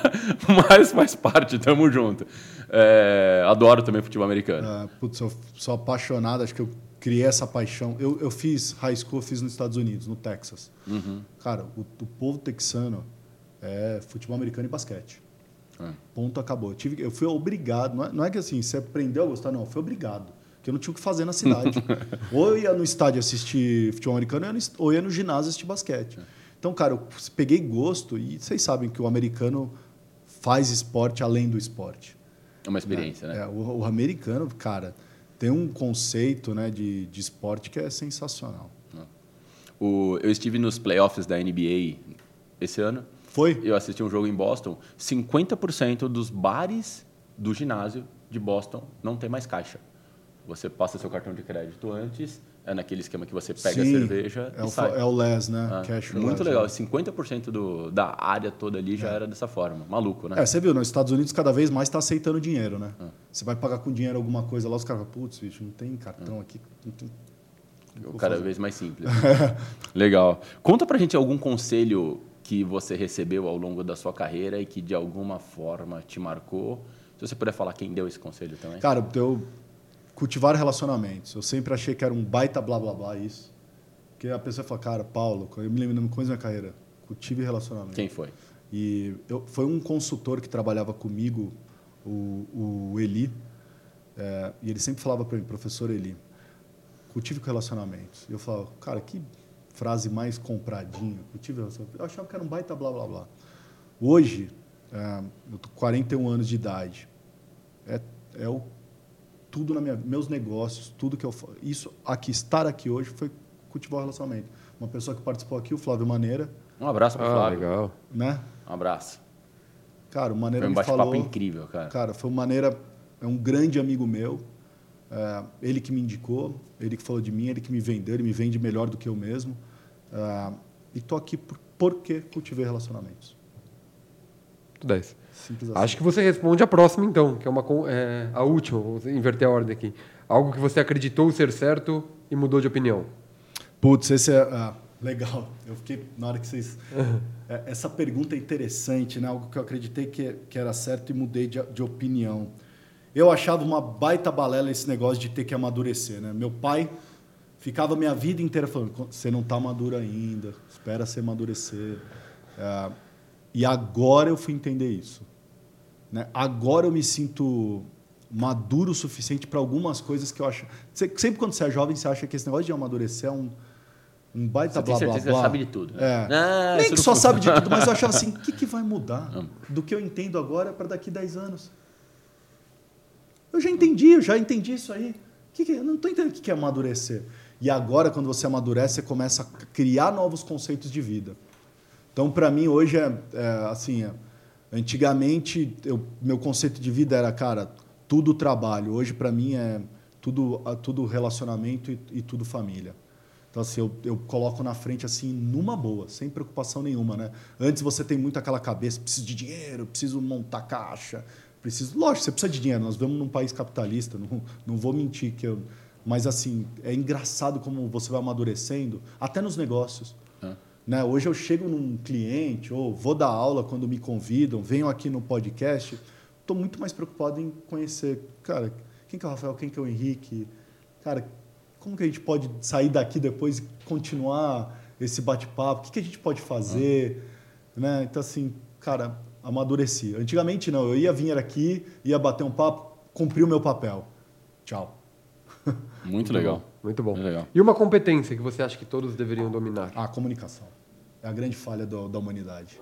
mas faz parte, tamo junto. É, adoro também futebol americano. É, putz, eu sou apaixonado, acho que eu criei essa paixão. Eu, eu fiz high school, fiz nos Estados Unidos, no Texas. Uhum. Cara, o, o povo texano é futebol americano e basquete. É. Ponto, acabou. Eu, tive, eu fui obrigado, não é, não é que assim, você aprendeu a gostar, não, eu fui obrigado. Porque eu não tinha o que fazer na cidade. ou eu ia no estádio assistir futebol americano, ou eu ia no ginásio assistir basquete. É. Então, cara, eu peguei gosto e vocês sabem que o americano faz esporte além do esporte. É uma experiência, né? né? É, o, o, americano, cara, tem um conceito né, de, de esporte que é sensacional. É. O, eu estive nos playoffs da NBA esse ano. Foi? Eu assisti um jogo em Boston. 50% dos bares do ginásio de Boston não tem mais caixa. Você passa seu cartão de crédito antes, é naquele esquema que você pega Sim, a cerveja é e o, sai. É o LES, né? Ah, Cash muito legal. Né? 50% do, da área toda ali já é. era dessa forma. Maluco, né? É, você viu, nos Estados Unidos cada vez mais está aceitando dinheiro, né? Ah. Você vai pagar com dinheiro alguma coisa lá, os caras falam, putz, bicho, não tem cartão ah. aqui. Não tem... Cada fazer. vez mais simples. legal. Conta pra gente algum conselho que você recebeu ao longo da sua carreira e que de alguma forma te marcou. Se você puder falar quem deu esse conselho também. Cara, eu cultivar relacionamentos. Eu sempre achei que era um baita blá blá blá isso. Porque a pessoa fala, cara, Paulo, eu me lembro de uma coisa na minha carreira, cultive relacionamento. Quem foi? E eu, foi um consultor que trabalhava comigo, o, o Eli, é, e ele sempre falava para mim, professor Eli, cultive relacionamentos. E eu falava, cara, que frase mais compradinha, cultive relacionamento. Eu achava que era um baita blá blá blá. Hoje, é, eu tô com 41 anos de idade. É, é o tudo na minha meus negócios, tudo que eu isso aqui estar aqui hoje foi cultivar o relacionamento. Uma pessoa que participou aqui, o Flávio Maneira. Um abraço para o ah, Flávio. legal. Né? Um abraço. Cara, o Maneira foi um me falou. incrível, cara. Cara, foi o Maneira é um grande amigo meu. É, ele que me indicou, ele que falou de mim, ele que me vendeu, ele me vende melhor do que eu mesmo. É, e tô aqui por, porque cultivei relacionamentos. 10. Simples assim. Acho que você responde a próxima, então, que é, uma, é a última, vou inverter a ordem aqui. Algo que você acreditou ser certo e mudou de opinião. Putz, esse é. Ah, legal. Eu fiquei. Na hora que vocês. É, essa pergunta é interessante, né? Algo que eu acreditei que, que era certo e mudei de, de opinião. Eu achava uma baita balela esse negócio de ter que amadurecer, né? Meu pai ficava minha vida inteira falando: você não está maduro ainda, espera você amadurecer. É, e agora eu fui entender isso. Né? Agora eu me sinto maduro o suficiente para algumas coisas que eu acho. Sempre quando você é jovem, você acha que esse negócio de amadurecer é um, um baita Você tem blá blá certeza blá. você sabe de tudo. né? É. Ah, Nem que não só sabe de tudo, mas eu achava assim, o que, que vai mudar do que eu entendo agora para daqui 10 anos? Eu já entendi, eu já entendi isso aí. Que que- eu não estou entendendo o que que é amadurecer. E agora, quando você amadurece, você começa a criar novos conceitos de vida. Então, para mim, hoje é, é, assim, é, antigamente, eu- meu conceito de vida era, cara, tudo trabalho. Hoje, para mim, é tudo, tudo relacionamento e, e tudo família. Então, assim, eu, eu coloco na frente, assim, numa boa, sem preocupação nenhuma, né? Antes você tem muito aquela cabeça, preciso de dinheiro, preciso montar caixa, preciso... Lógico, você precisa de dinheiro, nós vivemos num país capitalista, não, não vou mentir que eu... Mas, assim, é engraçado como você vai amadurecendo, até nos negócios. Né? Hoje eu chego num cliente ou vou dar aula quando me convidam, venho aqui no podcast, estou muito mais preocupado em conhecer, cara, quem que é o Rafael, quem que é o Henrique, cara, como que a gente pode sair daqui depois e continuar esse bate-papo, o que, que a gente pode fazer, né? Então assim, cara, amadureci. Antigamente não, eu ia vir aqui, ia bater um papo, cumpri o meu papel, tchau. Muito legal. Muito bom. Muito legal. E uma competência que você acha que todos deveriam dominar? A comunicação. É a grande falha do- da humanidade.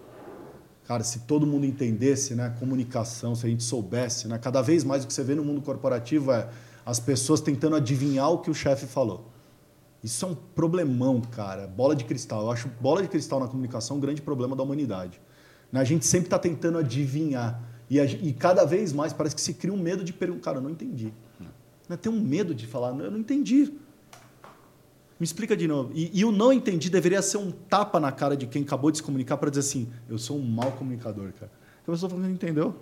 Cara, se todo mundo entendesse, né, comunicação, se a gente soubesse, né, cada vez mais o que você vê no mundo corporativo é as pessoas tentando adivinhar o que o chefe falou. Isso é um problemão, cara. Bola de cristal. Eu acho bola de cristal na comunicação um grande problema da humanidade. Né, A gente sempre está tentando adivinhar. E, a e cada vez mais parece que se cria um medo de perguntar. Cara, eu não entendi. Né, Tem um medo de falar, eu não entendi. Me explica de novo. E, e o não entendi deveria ser um tapa na cara de quem acabou de se comunicar para dizer assim: eu sou um mau comunicador, cara. A pessoa falando, entendeu?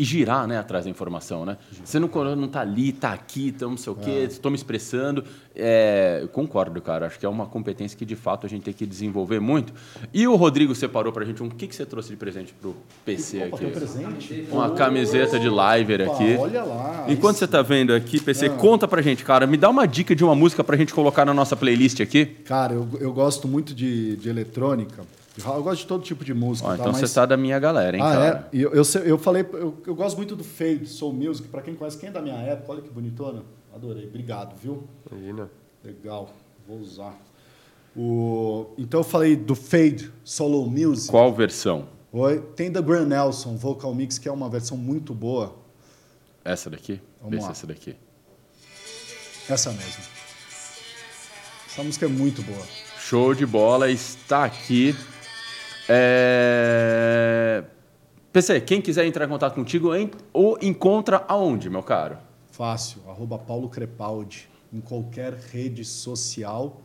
É. E girar, né, atrás da informação, né? Você não, não tá ali, tá aqui, então não sei o quê, estou me expressando. É, concordo, cara. Acho que é uma competência que, de fato, a gente tem que desenvolver muito. E o Rodrigo separou pra gente um... O que, que você trouxe de presente pro PC Opa, aqui? um presente. Uma camiseta de liver Opa, aqui. Olha lá. Enquanto você tá vendo aqui, PC, conta pra gente, cara. Me dá uma dica de uma música pra gente colocar na nossa playlist aqui. Cara, eu, eu gosto muito de, de eletrônica. Eu gosto de todo tipo de música. Ó, tá? então Mas- você tá da minha galera, hein, ah, cara? é? Eu, eu, eu falei, eu, eu gosto muito do Fade, Soul Music. Pra quem conhece, quem é da minha época, olha que bonitona. Adorei. Obrigado, viu? Imagina. Legal. Vou usar. O... Então eu falei do Fade, Solo Music. Qual versão? Oi. Tem da Graham Nelson, Vocal Mix, que é uma versão muito boa. Essa daqui? Vamos Vê essa daqui. Essa mesmo. Essa música é muito boa. Show de bola, está aqui. É... PC, quem quiser entrar em contato contigo, ou encontra aonde, meu caro? Fácil. Arroba Paulo Crepaldi. Em qualquer rede social.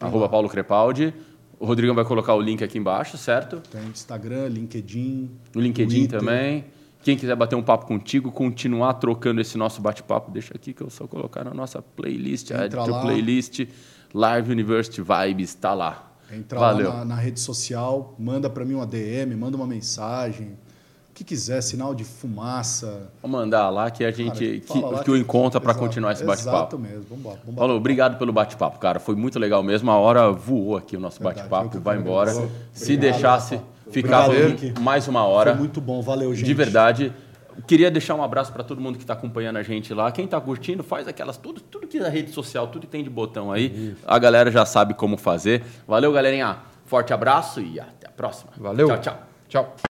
Arroba Paulo Crepaldi. O Rodrigão vai colocar o link aqui embaixo, certo? Tem Instagram, LinkedIn. No LinkedIn Twitter. também. Quem quiser bater um papo contigo, continuar trocando esse nosso bate-papo, deixa aqui que eu só colocar na nossa playlist. Entra lá. playlist. Live University Vibes, tá lá. Entra Valeu. lá na, na rede social, manda para mim uma DM, manda uma mensagem. O que quiser, sinal de fumaça. Vou mandar lá que a gente Cara, que, que o encontra para continuar esse bate-papo. Exato mesmo. Vamos embora. Paulo, obrigado pelo bate-papo, cara. Foi muito legal mesmo. A hora voou aqui o nosso bate-papo. Vai embora. Obrigado, Se deixasse, ficava mais uma hora. Foi muito bom. Valeu, gente. De verdade. Queria deixar um abraço para todo mundo que está acompanhando a gente lá. Quem está curtindo, faz aquelas tudo, tudo que é rede social, tudo que tem de botão aí. A galera já sabe como fazer. Valeu, galerinha. Forte abraço e até a próxima. Valeu. Tchau, tchau. Tchau.